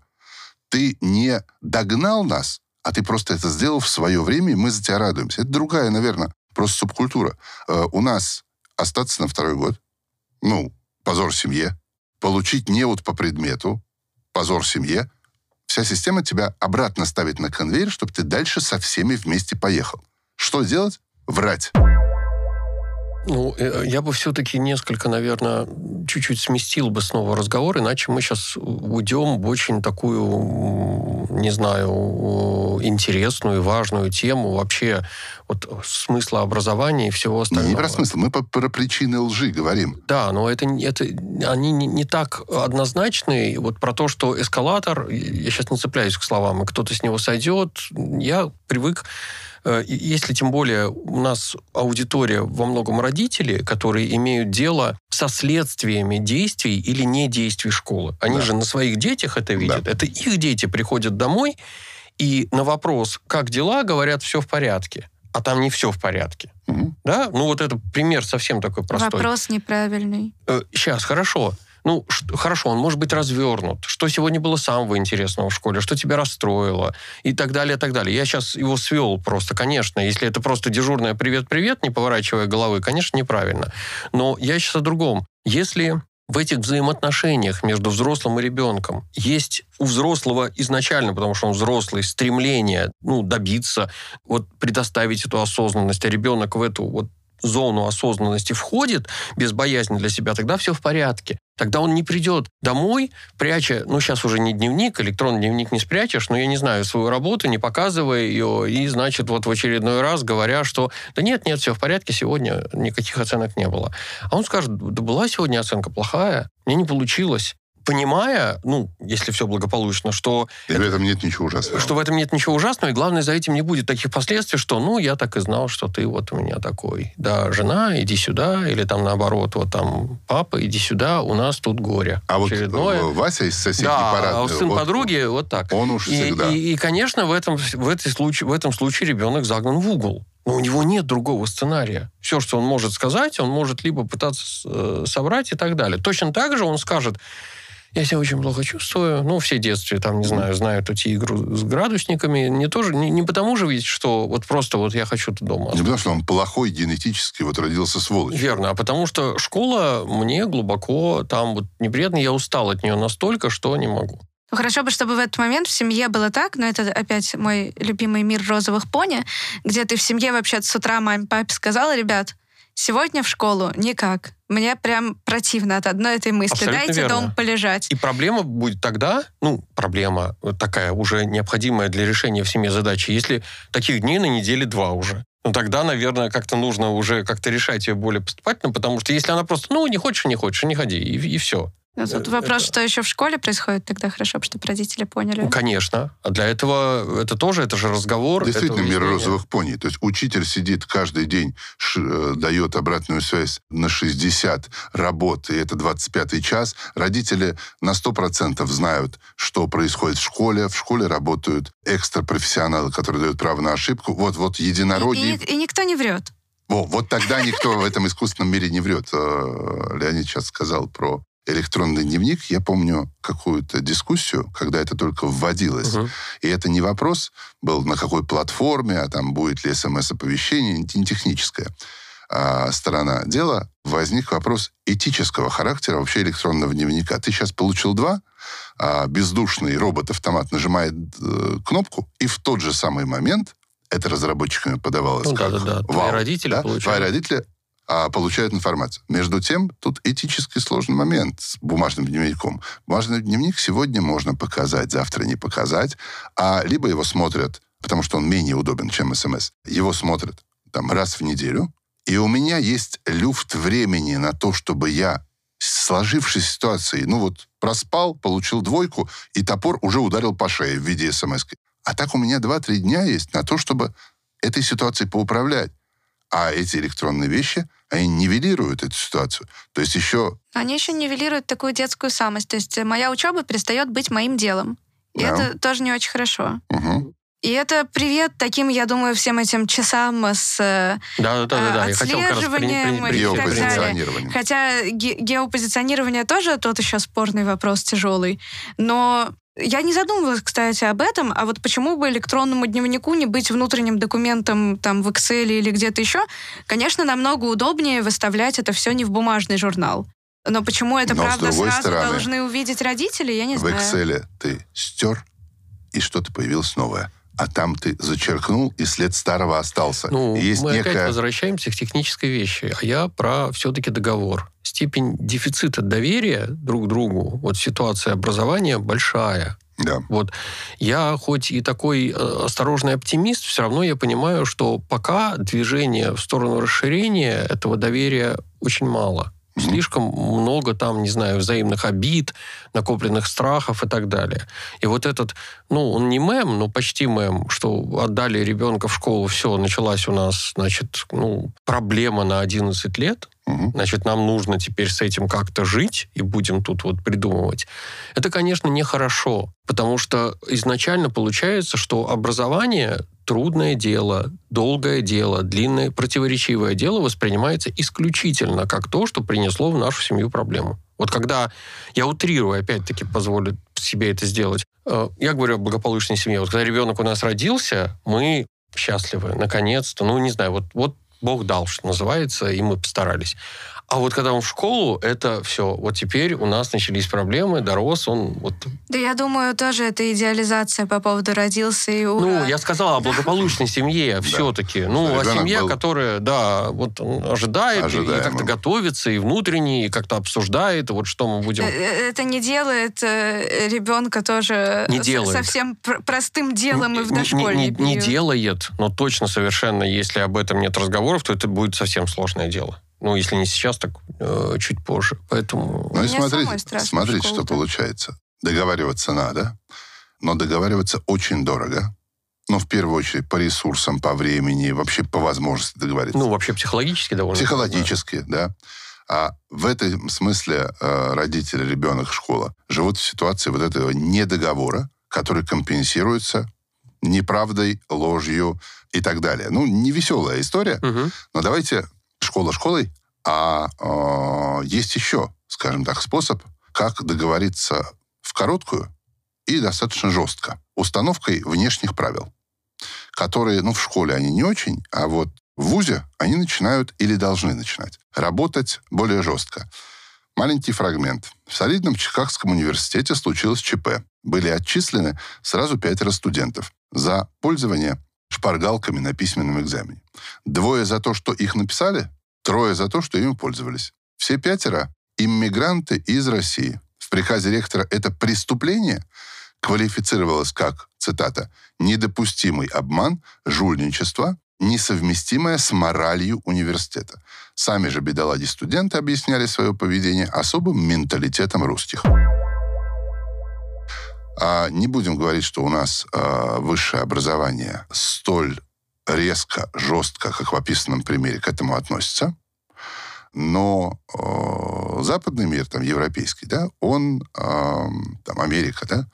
Speaker 2: Ты не догнал нас, а ты просто это сделал в свое время, и мы за тебя радуемся. Это другая, наверное, просто субкультура. Э, у нас остаться на второй год, ну, позор семье, получить неуд по предмету, позор семье, вся система тебя обратно ставит на конвейер, чтобы ты дальше со всеми вместе поехал. Что делать? Врать.
Speaker 3: Ну, э, я бы все-таки несколько, наверное, чуть-чуть сместил бы снова разговор, иначе мы сейчас уйдем в очень такую, не знаю, интересную и важную тему вообще вот смысла образования и всего остального.
Speaker 2: не про смысл, мы про причины лжи говорим.
Speaker 3: Да, но это, это они не, не так однозначны. Вот про то, что эскалатор, я сейчас не цепляюсь к словам, и кто-то с него сойдет, я привык э, если тем более у нас аудитория во многом родители, которые имеют дело со следствиями действий или не действий школы. Они
Speaker 2: Да.
Speaker 3: же на своих детях это видят. Это их дети приходят домой, и на вопрос, как дела, говорят, все в порядке. А там не все в порядке.
Speaker 2: Мгм.
Speaker 3: Да? Ну, вот это пример совсем такой простой.
Speaker 4: Вопрос неправильный.
Speaker 3: сейчас, хорошо. Ну, хорошо, он может быть развернут. Что сегодня было самого интересного в школе, что тебя расстроило, и так далее, и так далее. Я сейчас его свел просто, конечно. Если это просто дежурное «привет-привет», не поворачивая головы, конечно, неправильно. Но я сейчас о другом. Если в этих взаимоотношениях между взрослым и ребенком есть у взрослого изначально, потому что он взрослый, стремление ну, добиться, вот предоставить эту осознанность, а ребенок в эту вот зону осознанности входит без боязни для себя, тогда все в порядке. Тогда он не придет домой, пряча, ну, сейчас уже не дневник, электронный дневник не спрячешь, но я не знаю, свою работу, не показывая ее, и, значит, вот в очередной раз говоря, что да нет, нет, все в порядке, сегодня никаких оценок не было. А он скажет, да была сегодня оценка плохая, мне не получилось. Понимая, ну, если все благополучно, что
Speaker 2: И в этом нет ничего ужасного.
Speaker 3: что в этом нет ничего ужасного, и главное, за этим не будет таких последствий, что, ну, я так и знал, что ты вот у меня такой. Да, жена, иди сюда, или там наоборот, вот там, папа, иди сюда, у нас тут горе.
Speaker 2: А вот
Speaker 3: Очередное.
Speaker 2: э, Вася из соседней
Speaker 3: Да,
Speaker 2: парадной,
Speaker 3: а сын
Speaker 2: вот
Speaker 3: подруги вот так.
Speaker 2: Он уж
Speaker 3: И,
Speaker 2: всегда.
Speaker 3: и, и, конечно, в этом, в, этой случае, в этом случае ребенок загнан в угол. Но у него нет другого сценария. Все, что он может сказать, он может либо пытаться э, соврать и так далее. Точно так же он скажет, я себя очень плохо чувствую. Ну, все детстве, там, не знаю, знают эти игру с градусниками. Не, тоже, не, не потому же ведь, что вот просто вот я хочу тут дома.
Speaker 2: Не потому, что он плохой генетически, вот родился сволочь.
Speaker 3: Верно, а потому что школа мне глубоко там вот неприятно, я устал от нее настолько, что не могу.
Speaker 4: Ну, хорошо бы, чтобы в этот момент в семье было так, но это опять мой любимый мир розовых пони, где ты в семье вообще с утра маме, папе сказала, ребят, сегодня в школу никак. Мне прям противно от одной этой мысли.
Speaker 3: Абсолютно
Speaker 4: Дайте
Speaker 3: верно.
Speaker 4: дом полежать.
Speaker 3: И проблема будет тогда, ну, проблема такая уже необходимая для решения в семье задачи, если таких дней на неделе два уже. Ну, тогда, наверное, как-то нужно уже как-то решать ее более поступательно, потому что если она просто, ну, не хочешь, не хочешь, не ходи, и, и все.
Speaker 4: Но тут
Speaker 3: Э,
Speaker 4: вопрос,
Speaker 3: это-
Speaker 4: что еще в школе происходит, тогда хорошо, бы, чтобы родители поняли.
Speaker 3: Ну, конечно. А для этого это тоже, это же разговор.
Speaker 2: Действительно, мир розовых пони. То есть учитель сидит каждый день, ш- э, дает обратную связь на 60 работ, и это 25-й час. Родители на 100% знают, что происходит в школе. В школе работают экстрапрофессионалы, которые дают право на ошибку. Вот, вот
Speaker 4: И,
Speaker 2: единородие.
Speaker 4: и- и никто не врет.
Speaker 2: О, вот тогда никто в этом искусственном мире не врет. Э, Леонид сейчас сказал про электронный дневник. Я помню какую-то дискуссию, когда это только вводилось.
Speaker 3: Мгм.
Speaker 2: И это не вопрос был, на какой платформе, а там будет ли смс-оповещение, не техническая а, сторона дела. Возник вопрос этического характера вообще электронного дневника. Ты сейчас получил два, а бездушный робот-автомат нажимает э, кнопку, и в тот же самый момент это разработчиками подавалось
Speaker 3: Ну,
Speaker 2: как
Speaker 3: да-да-да. Твои
Speaker 2: вау,
Speaker 3: родители
Speaker 2: да?
Speaker 3: получают.
Speaker 2: Твои родители а, получают информацию. Между тем, тут этически сложный момент с бумажным дневником. Бумажный дневник сегодня можно показать, завтра не показать, а либо его смотрят, потому что он менее удобен, чем СМС, его смотрят там раз в неделю, и у меня есть люфт времени на то, чтобы я сложившейся ситуации, ну вот проспал, получил двойку, и топор уже ударил по шее в виде смс -ки. А так у меня 2-3 дня есть на то, чтобы этой ситуацией поуправлять. А эти электронные вещи, они нивелируют эту ситуацию. То есть еще...
Speaker 4: Они еще нивелируют такую детскую самость. То есть э, моя учеба перестает быть моим делом. И
Speaker 2: Да.
Speaker 4: это тоже не очень хорошо.
Speaker 2: Мгм.
Speaker 4: И это привет таким, я думаю, всем этим часам с э,
Speaker 3: Да-да-да,
Speaker 4: а,
Speaker 3: я хотел как раз при- при-
Speaker 4: отслеживанием и так далее. Хотя ге- геопозиционирование тоже тот еще спорный вопрос, тяжелый. Но я не задумывалась, кстати, об этом, а вот почему бы электронному дневнику не быть внутренним документом там в Excel или где-то еще? Конечно, намного удобнее выставлять это все не в бумажный журнал. Но почему это,
Speaker 2: Но
Speaker 4: правда, сразу
Speaker 2: стороны,
Speaker 4: должны увидеть родители, я не
Speaker 2: в
Speaker 4: знаю.
Speaker 2: Excel ты стер, и что-то появилось новое. А там ты зачеркнул, и след старого остался.
Speaker 3: Ну,
Speaker 2: есть
Speaker 3: мы опять
Speaker 2: некая...
Speaker 3: возвращаемся к технической вещи, а я про все-таки договор. Степень дефицита доверия друг к другу, вот ситуация образования большая.
Speaker 2: Да.
Speaker 3: Вот я хоть и такой э, осторожный оптимист, все равно я понимаю, что пока движение в сторону расширения этого доверия очень мало. Слишком много там, не знаю, взаимных обид, накопленных страхов и так далее. И вот этот, ну, он не мем, но почти мем, что отдали ребенка в школу, все, началась у нас, значит, ну, проблема на 11 лет,
Speaker 2: Мгм.
Speaker 3: значит, нам нужно теперь с этим как-то жить и будем тут вот придумывать. Это, конечно, нехорошо, потому что изначально получается, что образование трудное дело, долгое дело, длинное, противоречивое дело воспринимается исключительно как то, что принесло в нашу семью проблему. Вот когда я утрирую, опять-таки позволю себе это сделать, э, я говорю о благополучной семье. Вот когда ребенок у нас родился, мы счастливы, наконец-то. Ну, не знаю, вот, вот Бог дал, что называется, и мы постарались. А вот когда он в школу, это все. Вот теперь у нас начались проблемы, дорос он. Вот.
Speaker 4: Да я думаю, тоже это идеализация по поводу родился и ура.
Speaker 3: Ну, я сказал о благополучной семье все-таки. Ну, о семье, которая, да, вот он ожидает, и как-то готовится, и внутренне, и как-то обсуждает, вот что мы будем...
Speaker 4: Э, э, Это не делает э, ребенка тоже
Speaker 3: Не
Speaker 4: с-
Speaker 3: делает.
Speaker 4: совсем пр- простым делом и в дошкольный
Speaker 3: не, не, не делает, но точно совершенно, если об этом нет разговоров, то это будет совсем сложное дело. Ну, если не сейчас, так э, чуть позже. Поэтому...
Speaker 2: Ну и смотрите, смотрите, что получается. Договариваться надо, но договариваться очень дорого. Ну, в первую очередь, по ресурсам, по времени, вообще по возможности договориться.
Speaker 3: Ну, вообще психологически довольно...
Speaker 2: Психологически, да. А в этом смысле э, родители, ребенок, школа живут в ситуации вот этого недоговора, который компенсируется неправдой, ложью и так далее. Ну, не веселая история,
Speaker 3: Мгм.
Speaker 2: но давайте школа школой, а э, есть еще, скажем так, способ как договориться в короткую и достаточно жестко. Установкой внешних правил, которые, ну, в школе они не очень, а вот в ВУЗе они начинают или должны начинать работать более жестко. Маленький фрагмент. В солидном Чикагском университете случилось ЧП. Были отчислены сразу пятеро студентов за пользование шпаргалками на письменном экзамене. Двое за то, что их написали, трое за то, что ими пользовались. Все пятеро – иммигранты из России. В приказе ректора это преступление квалифицировалось как, цитата, «недопустимый обман, жульничество, несовместимое с моралью университета». Сами же бедолаги-студенты объясняли свое поведение особым менталитетом русских. А не будем говорить, что у нас э, высшее образование столь резко, жестко, как в описанном примере, к этому относится. Но э, западный мир, там, европейский, да, он, э, там, Америка, да,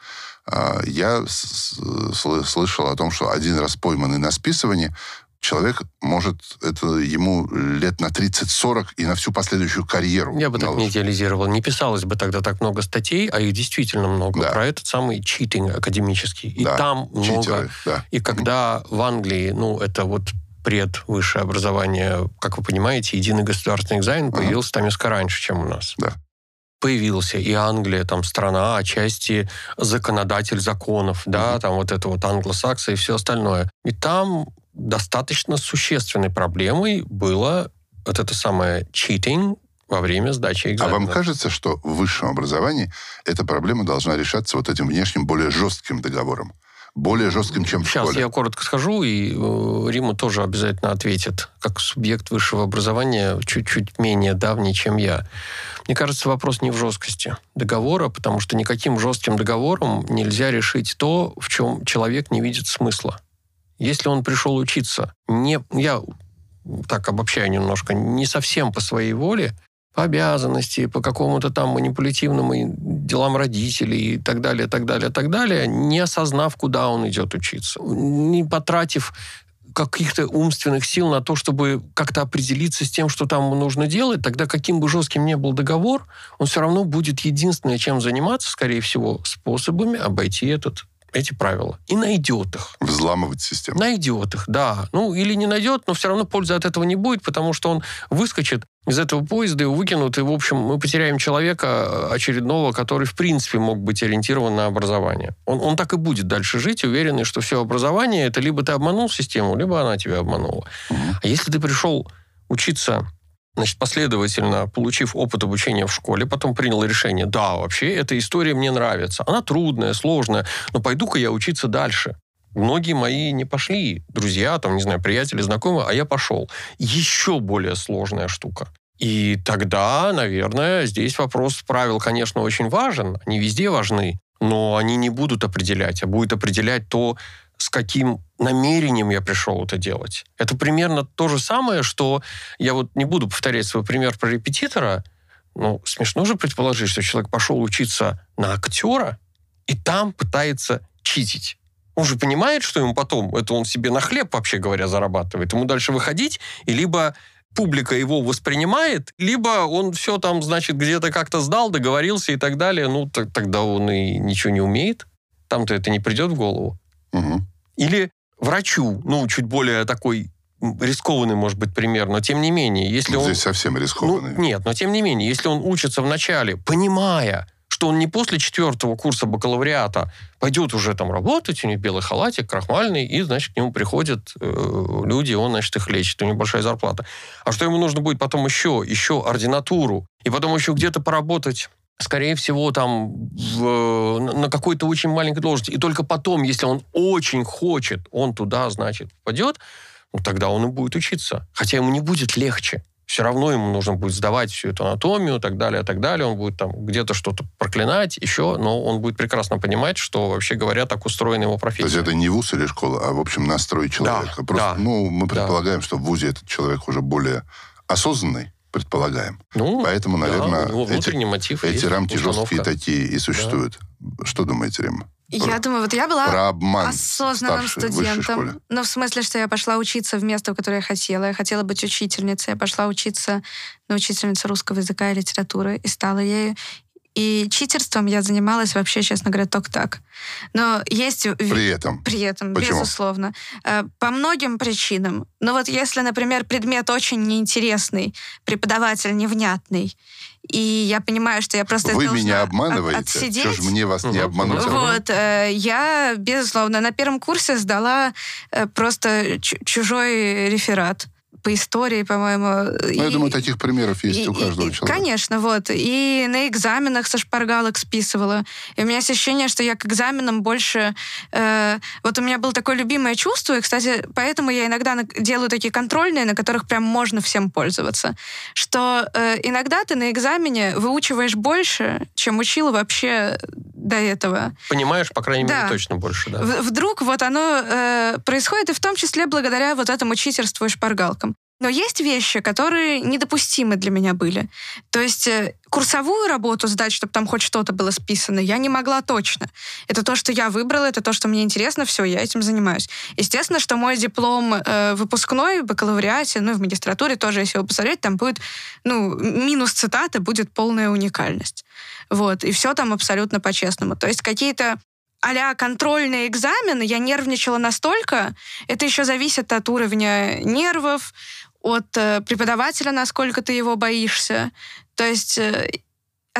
Speaker 2: э, я слышал о том, что один раз пойманный на списывании человек может, это ему лет на 30-40 и на всю последующую карьеру.
Speaker 3: Я бы наложить. так не идеализировал. Не писалось бы тогда так много статей, а их действительно много, да. про этот самый читинг академический. И да. там Читеры, много. Да. И когда в Англии, ну, это вот пред высшее образование, как вы понимаете, единый государственный экзамен появился там несколько раньше, чем у нас.
Speaker 2: Да
Speaker 3: появился и Англия, там страна, отчасти законодатель законов, да, mm-hmm. там вот это вот англосаксы и все остальное. И там достаточно существенной проблемой было вот это самое cheating во время сдачи экзамена.
Speaker 2: А вам кажется, что в высшем образовании эта проблема должна решаться вот этим внешним, более жестким договором? более жестким, чем
Speaker 3: Сейчас в
Speaker 2: школе.
Speaker 3: я коротко скажу, и э, Рима тоже обязательно ответит, как субъект высшего образования, чуть-чуть менее давний, чем я. Мне кажется, вопрос не в жесткости договора, потому что никаким жестким договором нельзя решить то, в чем человек не видит смысла. Если он пришел учиться, не, я так обобщаю немножко, не совсем по своей воле, по обязанности, по какому-то там манипулятивным делам родителей и так далее, так далее, так далее, не осознав, куда он идет учиться, не потратив каких-то умственных сил на то, чтобы как-то определиться с тем, что там нужно делать, тогда каким бы жестким ни был договор, он все равно будет единственное, чем заниматься, скорее всего, способами обойти этот эти правила и найдет их.
Speaker 2: Взламывать систему.
Speaker 3: Найдет их, да. Ну, или не найдет, но все равно пользы от этого не будет, потому что он выскочит из этого поезда, его выкинут, и, в общем, мы потеряем человека очередного, который, в принципе, мог быть ориентирован на образование. Он, он так и будет дальше жить, уверенный, что все образование, это либо ты обманул систему, либо она тебя обманула. Угу. А если ты пришел учиться Значит, последовательно, получив опыт обучения в школе, потом принял решение, да, вообще эта история мне нравится. Она трудная, сложная, но пойду-ка я учиться дальше. Многие мои не пошли, друзья, там, не знаю, приятели, знакомые, а я пошел. Еще более сложная штука. И тогда, наверное, здесь вопрос правил, конечно, очень важен. Они везде важны, но они не будут определять, а будет определять то, с каким намерением я пришел это делать. Это примерно то же самое, что я вот не буду повторять свой пример про репетитора, но смешно же предположить, что человек пошел учиться на актера и там пытается читить. Он же понимает, что ему потом, это он себе на хлеб, вообще говоря, зарабатывает. Ему дальше выходить, и либо публика его воспринимает, либо он все там, значит, где-то как-то сдал, договорился и так далее. Ну, так, тогда он и ничего не умеет. Там-то это не придет в голову.
Speaker 2: Угу.
Speaker 3: Или врачу, ну, чуть более такой рискованный, может быть, пример, но тем не менее, если
Speaker 2: Здесь
Speaker 3: он...
Speaker 2: совсем рискованный.
Speaker 3: Ну, нет, но тем не менее, если он учится вначале, понимая, что он не после четвертого курса бакалавриата пойдет уже там работать, у него белый халатик, крахмальный, и, значит, к нему приходят э, люди, он, значит, их лечит, у него большая зарплата. А что ему нужно будет потом еще, еще ординатуру, и потом еще где-то поработать скорее всего, там в, на какой-то очень маленькой должности. И только потом, если он очень хочет, он туда, значит, попадет, ну, тогда он и будет учиться. Хотя ему не будет легче. Все равно ему нужно будет сдавать всю эту анатомию и так далее, и так далее. Он будет там где-то что-то проклинать еще, но он будет прекрасно понимать, что, вообще говоря, так устроена его профессия. То
Speaker 2: есть это не вуз или школа, а, в общем, настрой человека. Да, Просто, да, ну, мы предполагаем, да. что в вузе этот человек уже более осознанный, предполагаем.
Speaker 3: Ну,
Speaker 2: Поэтому, наверное,
Speaker 3: да, эти,
Speaker 2: мотив эти рамки установка. жесткие такие и существуют. Да. Что думаете, Рима?
Speaker 4: Я про, думаю, вот я была
Speaker 2: про обман
Speaker 4: осознанным студентом. Ну, в смысле, что я пошла учиться в место, в которое я хотела. Я хотела быть учительницей. Я пошла учиться на учительницу русского языка и литературы. И стала ею. И читерством я занималась вообще, честно говоря, только так. Но есть...
Speaker 2: При этом.
Speaker 4: При этом,
Speaker 2: Почему?
Speaker 4: безусловно. Э, По многим причинам. Ну вот если, например, предмет очень неинтересный, преподаватель невнятный, и я понимаю, что я просто
Speaker 2: Вы меня
Speaker 4: от-
Speaker 2: обманываете?
Speaker 4: отсидеть.
Speaker 2: Что ж мне вас не
Speaker 3: Мгм.
Speaker 2: обмануть?
Speaker 4: Вот, э, я, безусловно, на первом курсе сдала э, просто чу- чужой реферат по истории, по-моему.
Speaker 2: Ну, я думаю, таких примеров есть у каждого человека.
Speaker 4: Конечно, вот. И на экзаменах со шпаргалок списывала. И у меня есть ощущение, что я к экзаменам больше... э, вот у меня было такое любимое чувство, и, кстати, поэтому я иногда делаю такие контрольные, на которых прям можно всем пользоваться, что э, иногда ты на экзамене выучиваешь больше, чем учила вообще до этого.
Speaker 3: Понимаешь, по крайней мере,
Speaker 4: Да.
Speaker 3: точно больше, да.
Speaker 4: В- Вдруг вот оно э, происходит, и в том числе благодаря вот этому читерству и шпаргалкам. Но есть вещи, которые недопустимы для меня были. То есть э, курсовую работу сдать, чтобы там хоть что-то было списано, я не могла точно. Это то, что я выбрала, это то, что мне интересно, все, я этим занимаюсь. Естественно, что мой диплом э, выпускной в бакалавриате, ну и в магистратуре тоже, если его посмотреть, там будет, ну, минус цитаты, будет полная уникальность. Вот, и все там абсолютно по-честному. То есть какие-то а контрольные экзамены, я нервничала настолько, это еще зависит от уровня нервов, от э, преподавателя, насколько ты его боишься. То есть э,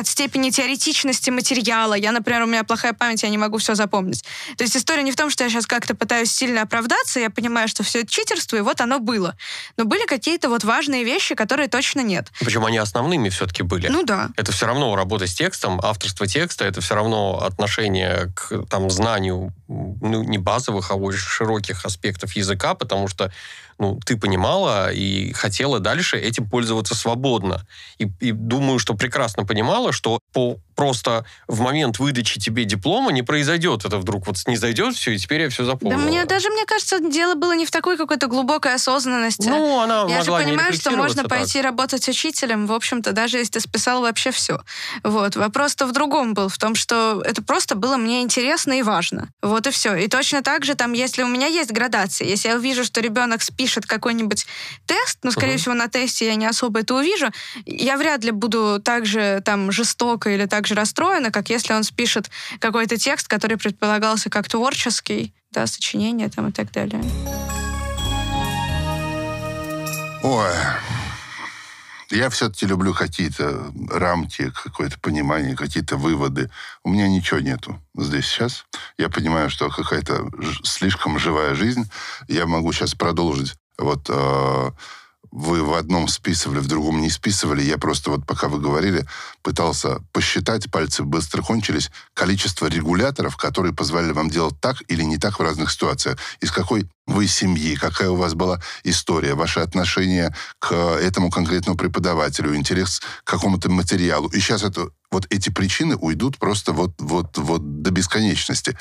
Speaker 4: от степени теоретичности материала. Я, например, у меня плохая память, я не могу все запомнить. То есть история не в том, что я сейчас как-то пытаюсь сильно оправдаться, я понимаю, что все это читерство, и вот оно было. Но были какие-то вот важные вещи, которые точно нет.
Speaker 3: Причем они основными все-таки были.
Speaker 4: Ну да.
Speaker 3: Это все равно работа с текстом, авторство текста, это все равно отношение к там, знанию ну, не базовых, а очень широких аспектов языка, потому что ну, ты понимала и хотела дальше этим пользоваться свободно. И, и думаю, что прекрасно понимала, что по, просто в момент выдачи тебе диплома не произойдет это вдруг вот не зайдет все, и теперь я все
Speaker 4: Да
Speaker 3: запомнила.
Speaker 4: мне даже, мне кажется, дело было не в такой какой-то глубокой осознанности.
Speaker 3: Ну, она
Speaker 4: Я же
Speaker 3: могла не
Speaker 4: понимаю, что можно
Speaker 3: так.
Speaker 4: пойти работать учителем, в общем-то, даже если ты списал вообще все. Вот. Вопрос-то в другом был, в том, что это просто было мне интересно и важно. Вот и все. И точно так же, там, если у меня есть градация, если я увижу, что ребенок спишет какой-нибудь тест, ну, скорее
Speaker 3: Мгм.
Speaker 4: всего, на тесте я не особо это увижу, я вряд ли буду так же там жестоко или так же расстроена, как если он спишет какой-то текст, который предполагался как творческий, да, сочинение там и так далее.
Speaker 2: Ой, я все-таки люблю какие-то рамки, какое-то понимание, какие-то выводы. У меня ничего нету здесь сейчас. Я понимаю, что какая-то слишком живая жизнь. Я могу сейчас продолжить. Вот э, вы в одном списывали, в другом не списывали. Я просто вот пока вы говорили, пытался посчитать, пальцы быстро кончились, количество регуляторов, которые позволяли вам делать так или не так в разных ситуациях. Из какой вы семьи, какая у вас была история, ваше отношение к этому конкретному преподавателю, интерес к какому-то материалу. И сейчас это, вот эти причины уйдут просто вот, вот, вот до бесконечности.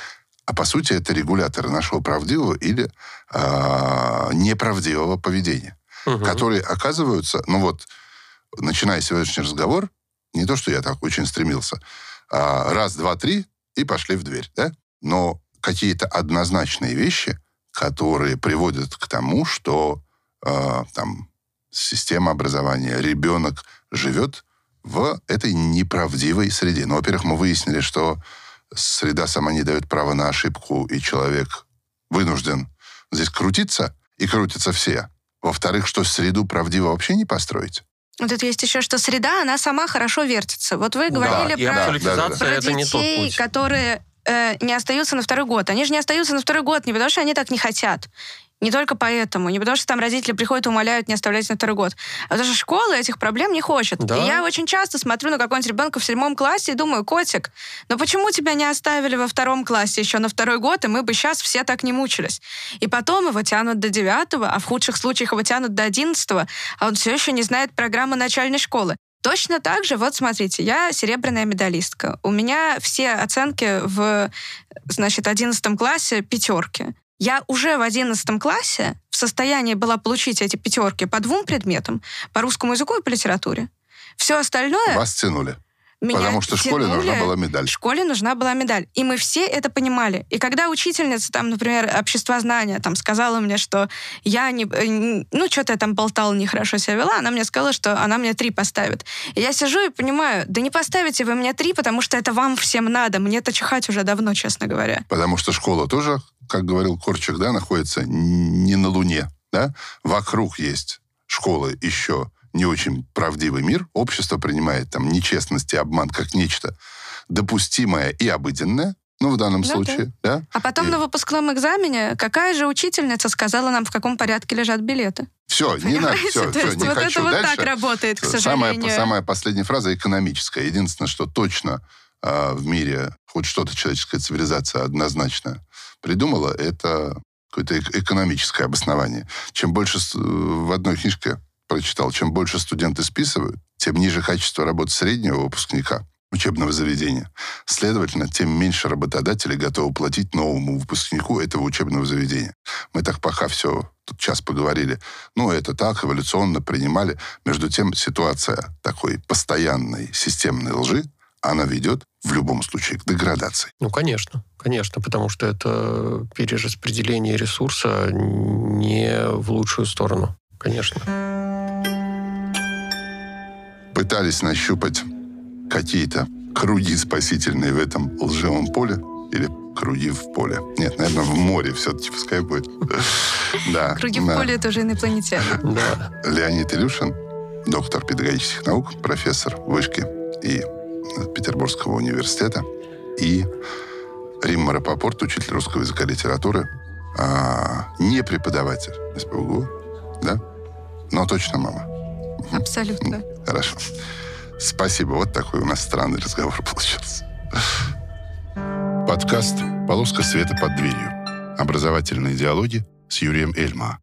Speaker 2: А по сути это регуляторы нашего правдивого или а, неправдивого поведения
Speaker 3: Мгм.
Speaker 2: которые оказываются, ну вот, начиная сегодняшний разговор, не то, что я так очень стремился, а раз, два, три, и пошли в дверь, да? Но какие-то однозначные вещи, которые приводят к тому, что а, там система образования, ребенок живет в этой неправдивой среде. Ну, во-первых, мы выяснили, что среда сама не дает права на ошибку, и человек вынужден здесь крутиться, и крутятся все. Во-вторых, что среду правдиво вообще не построить.
Speaker 4: Вот тут есть еще, что среда, она сама хорошо вертится. Вот вы
Speaker 3: Да,
Speaker 4: говорили
Speaker 3: и
Speaker 4: про,
Speaker 3: абсолютизация
Speaker 4: про
Speaker 3: это не тот
Speaker 4: детей,
Speaker 3: путь.
Speaker 4: которые э, не остаются на второй год. Они же не остаются на второй год не потому, что они так не хотят. Не только поэтому. Не потому, что там родители приходят и умоляют не оставлять на второй год. А что школа этих проблем не хочет.
Speaker 3: Да.
Speaker 4: И я очень часто смотрю на какого-нибудь ребенка в седьмом классе и думаю, котик, ну почему тебя не оставили во втором классе еще на второй год, и мы бы сейчас все так не мучились? И потом его тянут до девятого, а в худших случаях его тянут до одиннадцатого, а он все еще не знает программы начальной школы. Точно так же, вот смотрите, я серебряная медалистка. У меня все оценки в, значит, одиннадцатом классе пятерки. Я уже в одиннадцатом классе в состоянии была получить эти пятерки по двум предметам, по русскому языку и по литературе. Все остальное...
Speaker 2: Вас тянули.
Speaker 4: Меня
Speaker 2: Потому что в школе нужна была медаль.
Speaker 4: В школе нужна была медаль. И мы все это понимали. И когда учительница, там, например, общества знания, там, сказала мне, что я не... э, Ну, что-то я там болтала, нехорошо себя вела, она мне сказала, что она мне три поставит. И я сижу и понимаю, да не поставите вы мне три, потому что это вам всем надо. Мне-то чихать уже давно, честно говоря.
Speaker 2: Потому что школа тоже, как говорил Корчик, да, находится не на Луне, да? Вокруг есть школы еще не очень правдивый мир. Общество принимает там нечестность и обман как нечто допустимое и обыденное, ну, в данном
Speaker 4: Ну да.
Speaker 2: случае, да?
Speaker 4: А потом
Speaker 2: И-
Speaker 4: на выпускном экзамене какая же учительница сказала нам, в каком порядке лежат билеты?
Speaker 2: Все, не надо, все, все, не
Speaker 4: вот
Speaker 2: хочу
Speaker 4: это вот
Speaker 2: дальше.
Speaker 4: так работает, к
Speaker 2: Самая,
Speaker 4: сожалению.
Speaker 2: самая последняя фраза экономическая. Единственное, что точно а, в мире хоть что-то человеческая цивилизация однозначно придумала, это какое-то эк- экономическое обоснование. Чем больше с- в одной книжке прочитал, чем больше студенты списывают, тем ниже качество работы среднего выпускника учебного заведения. Следовательно, тем меньше работодатели готовы платить новому выпускнику этого учебного заведения. Мы так пока все тут час поговорили. Ну, это так, эволюционно принимали. Между тем, ситуация такой постоянной системной лжи, она ведет в любом случае к деградации.
Speaker 3: Ну, конечно, конечно, потому что это перераспределение ресурса не в лучшую сторону, конечно.
Speaker 2: Пытались нащупать какие-то круги спасительные в этом лживом поле или круги в поле. Нет, наверное, в море все-таки пускай будет. Да.
Speaker 4: Круги в поле — это уже инопланетяне.
Speaker 3: Да.
Speaker 2: Леонид Илюшин, доктор педагогических наук, профессор вышки и Петербургского университета, и Римма Рапопорт, учитель русского языка и литературы, а, не преподаватель СПУГУ, да? Но точно мама.
Speaker 4: Абсолютно.
Speaker 2: Хорошо. Спасибо. Вот такой у нас странный разговор получился. Подкаст «Полоска света под дверью». Образовательные диалоги с Юрием Эльма.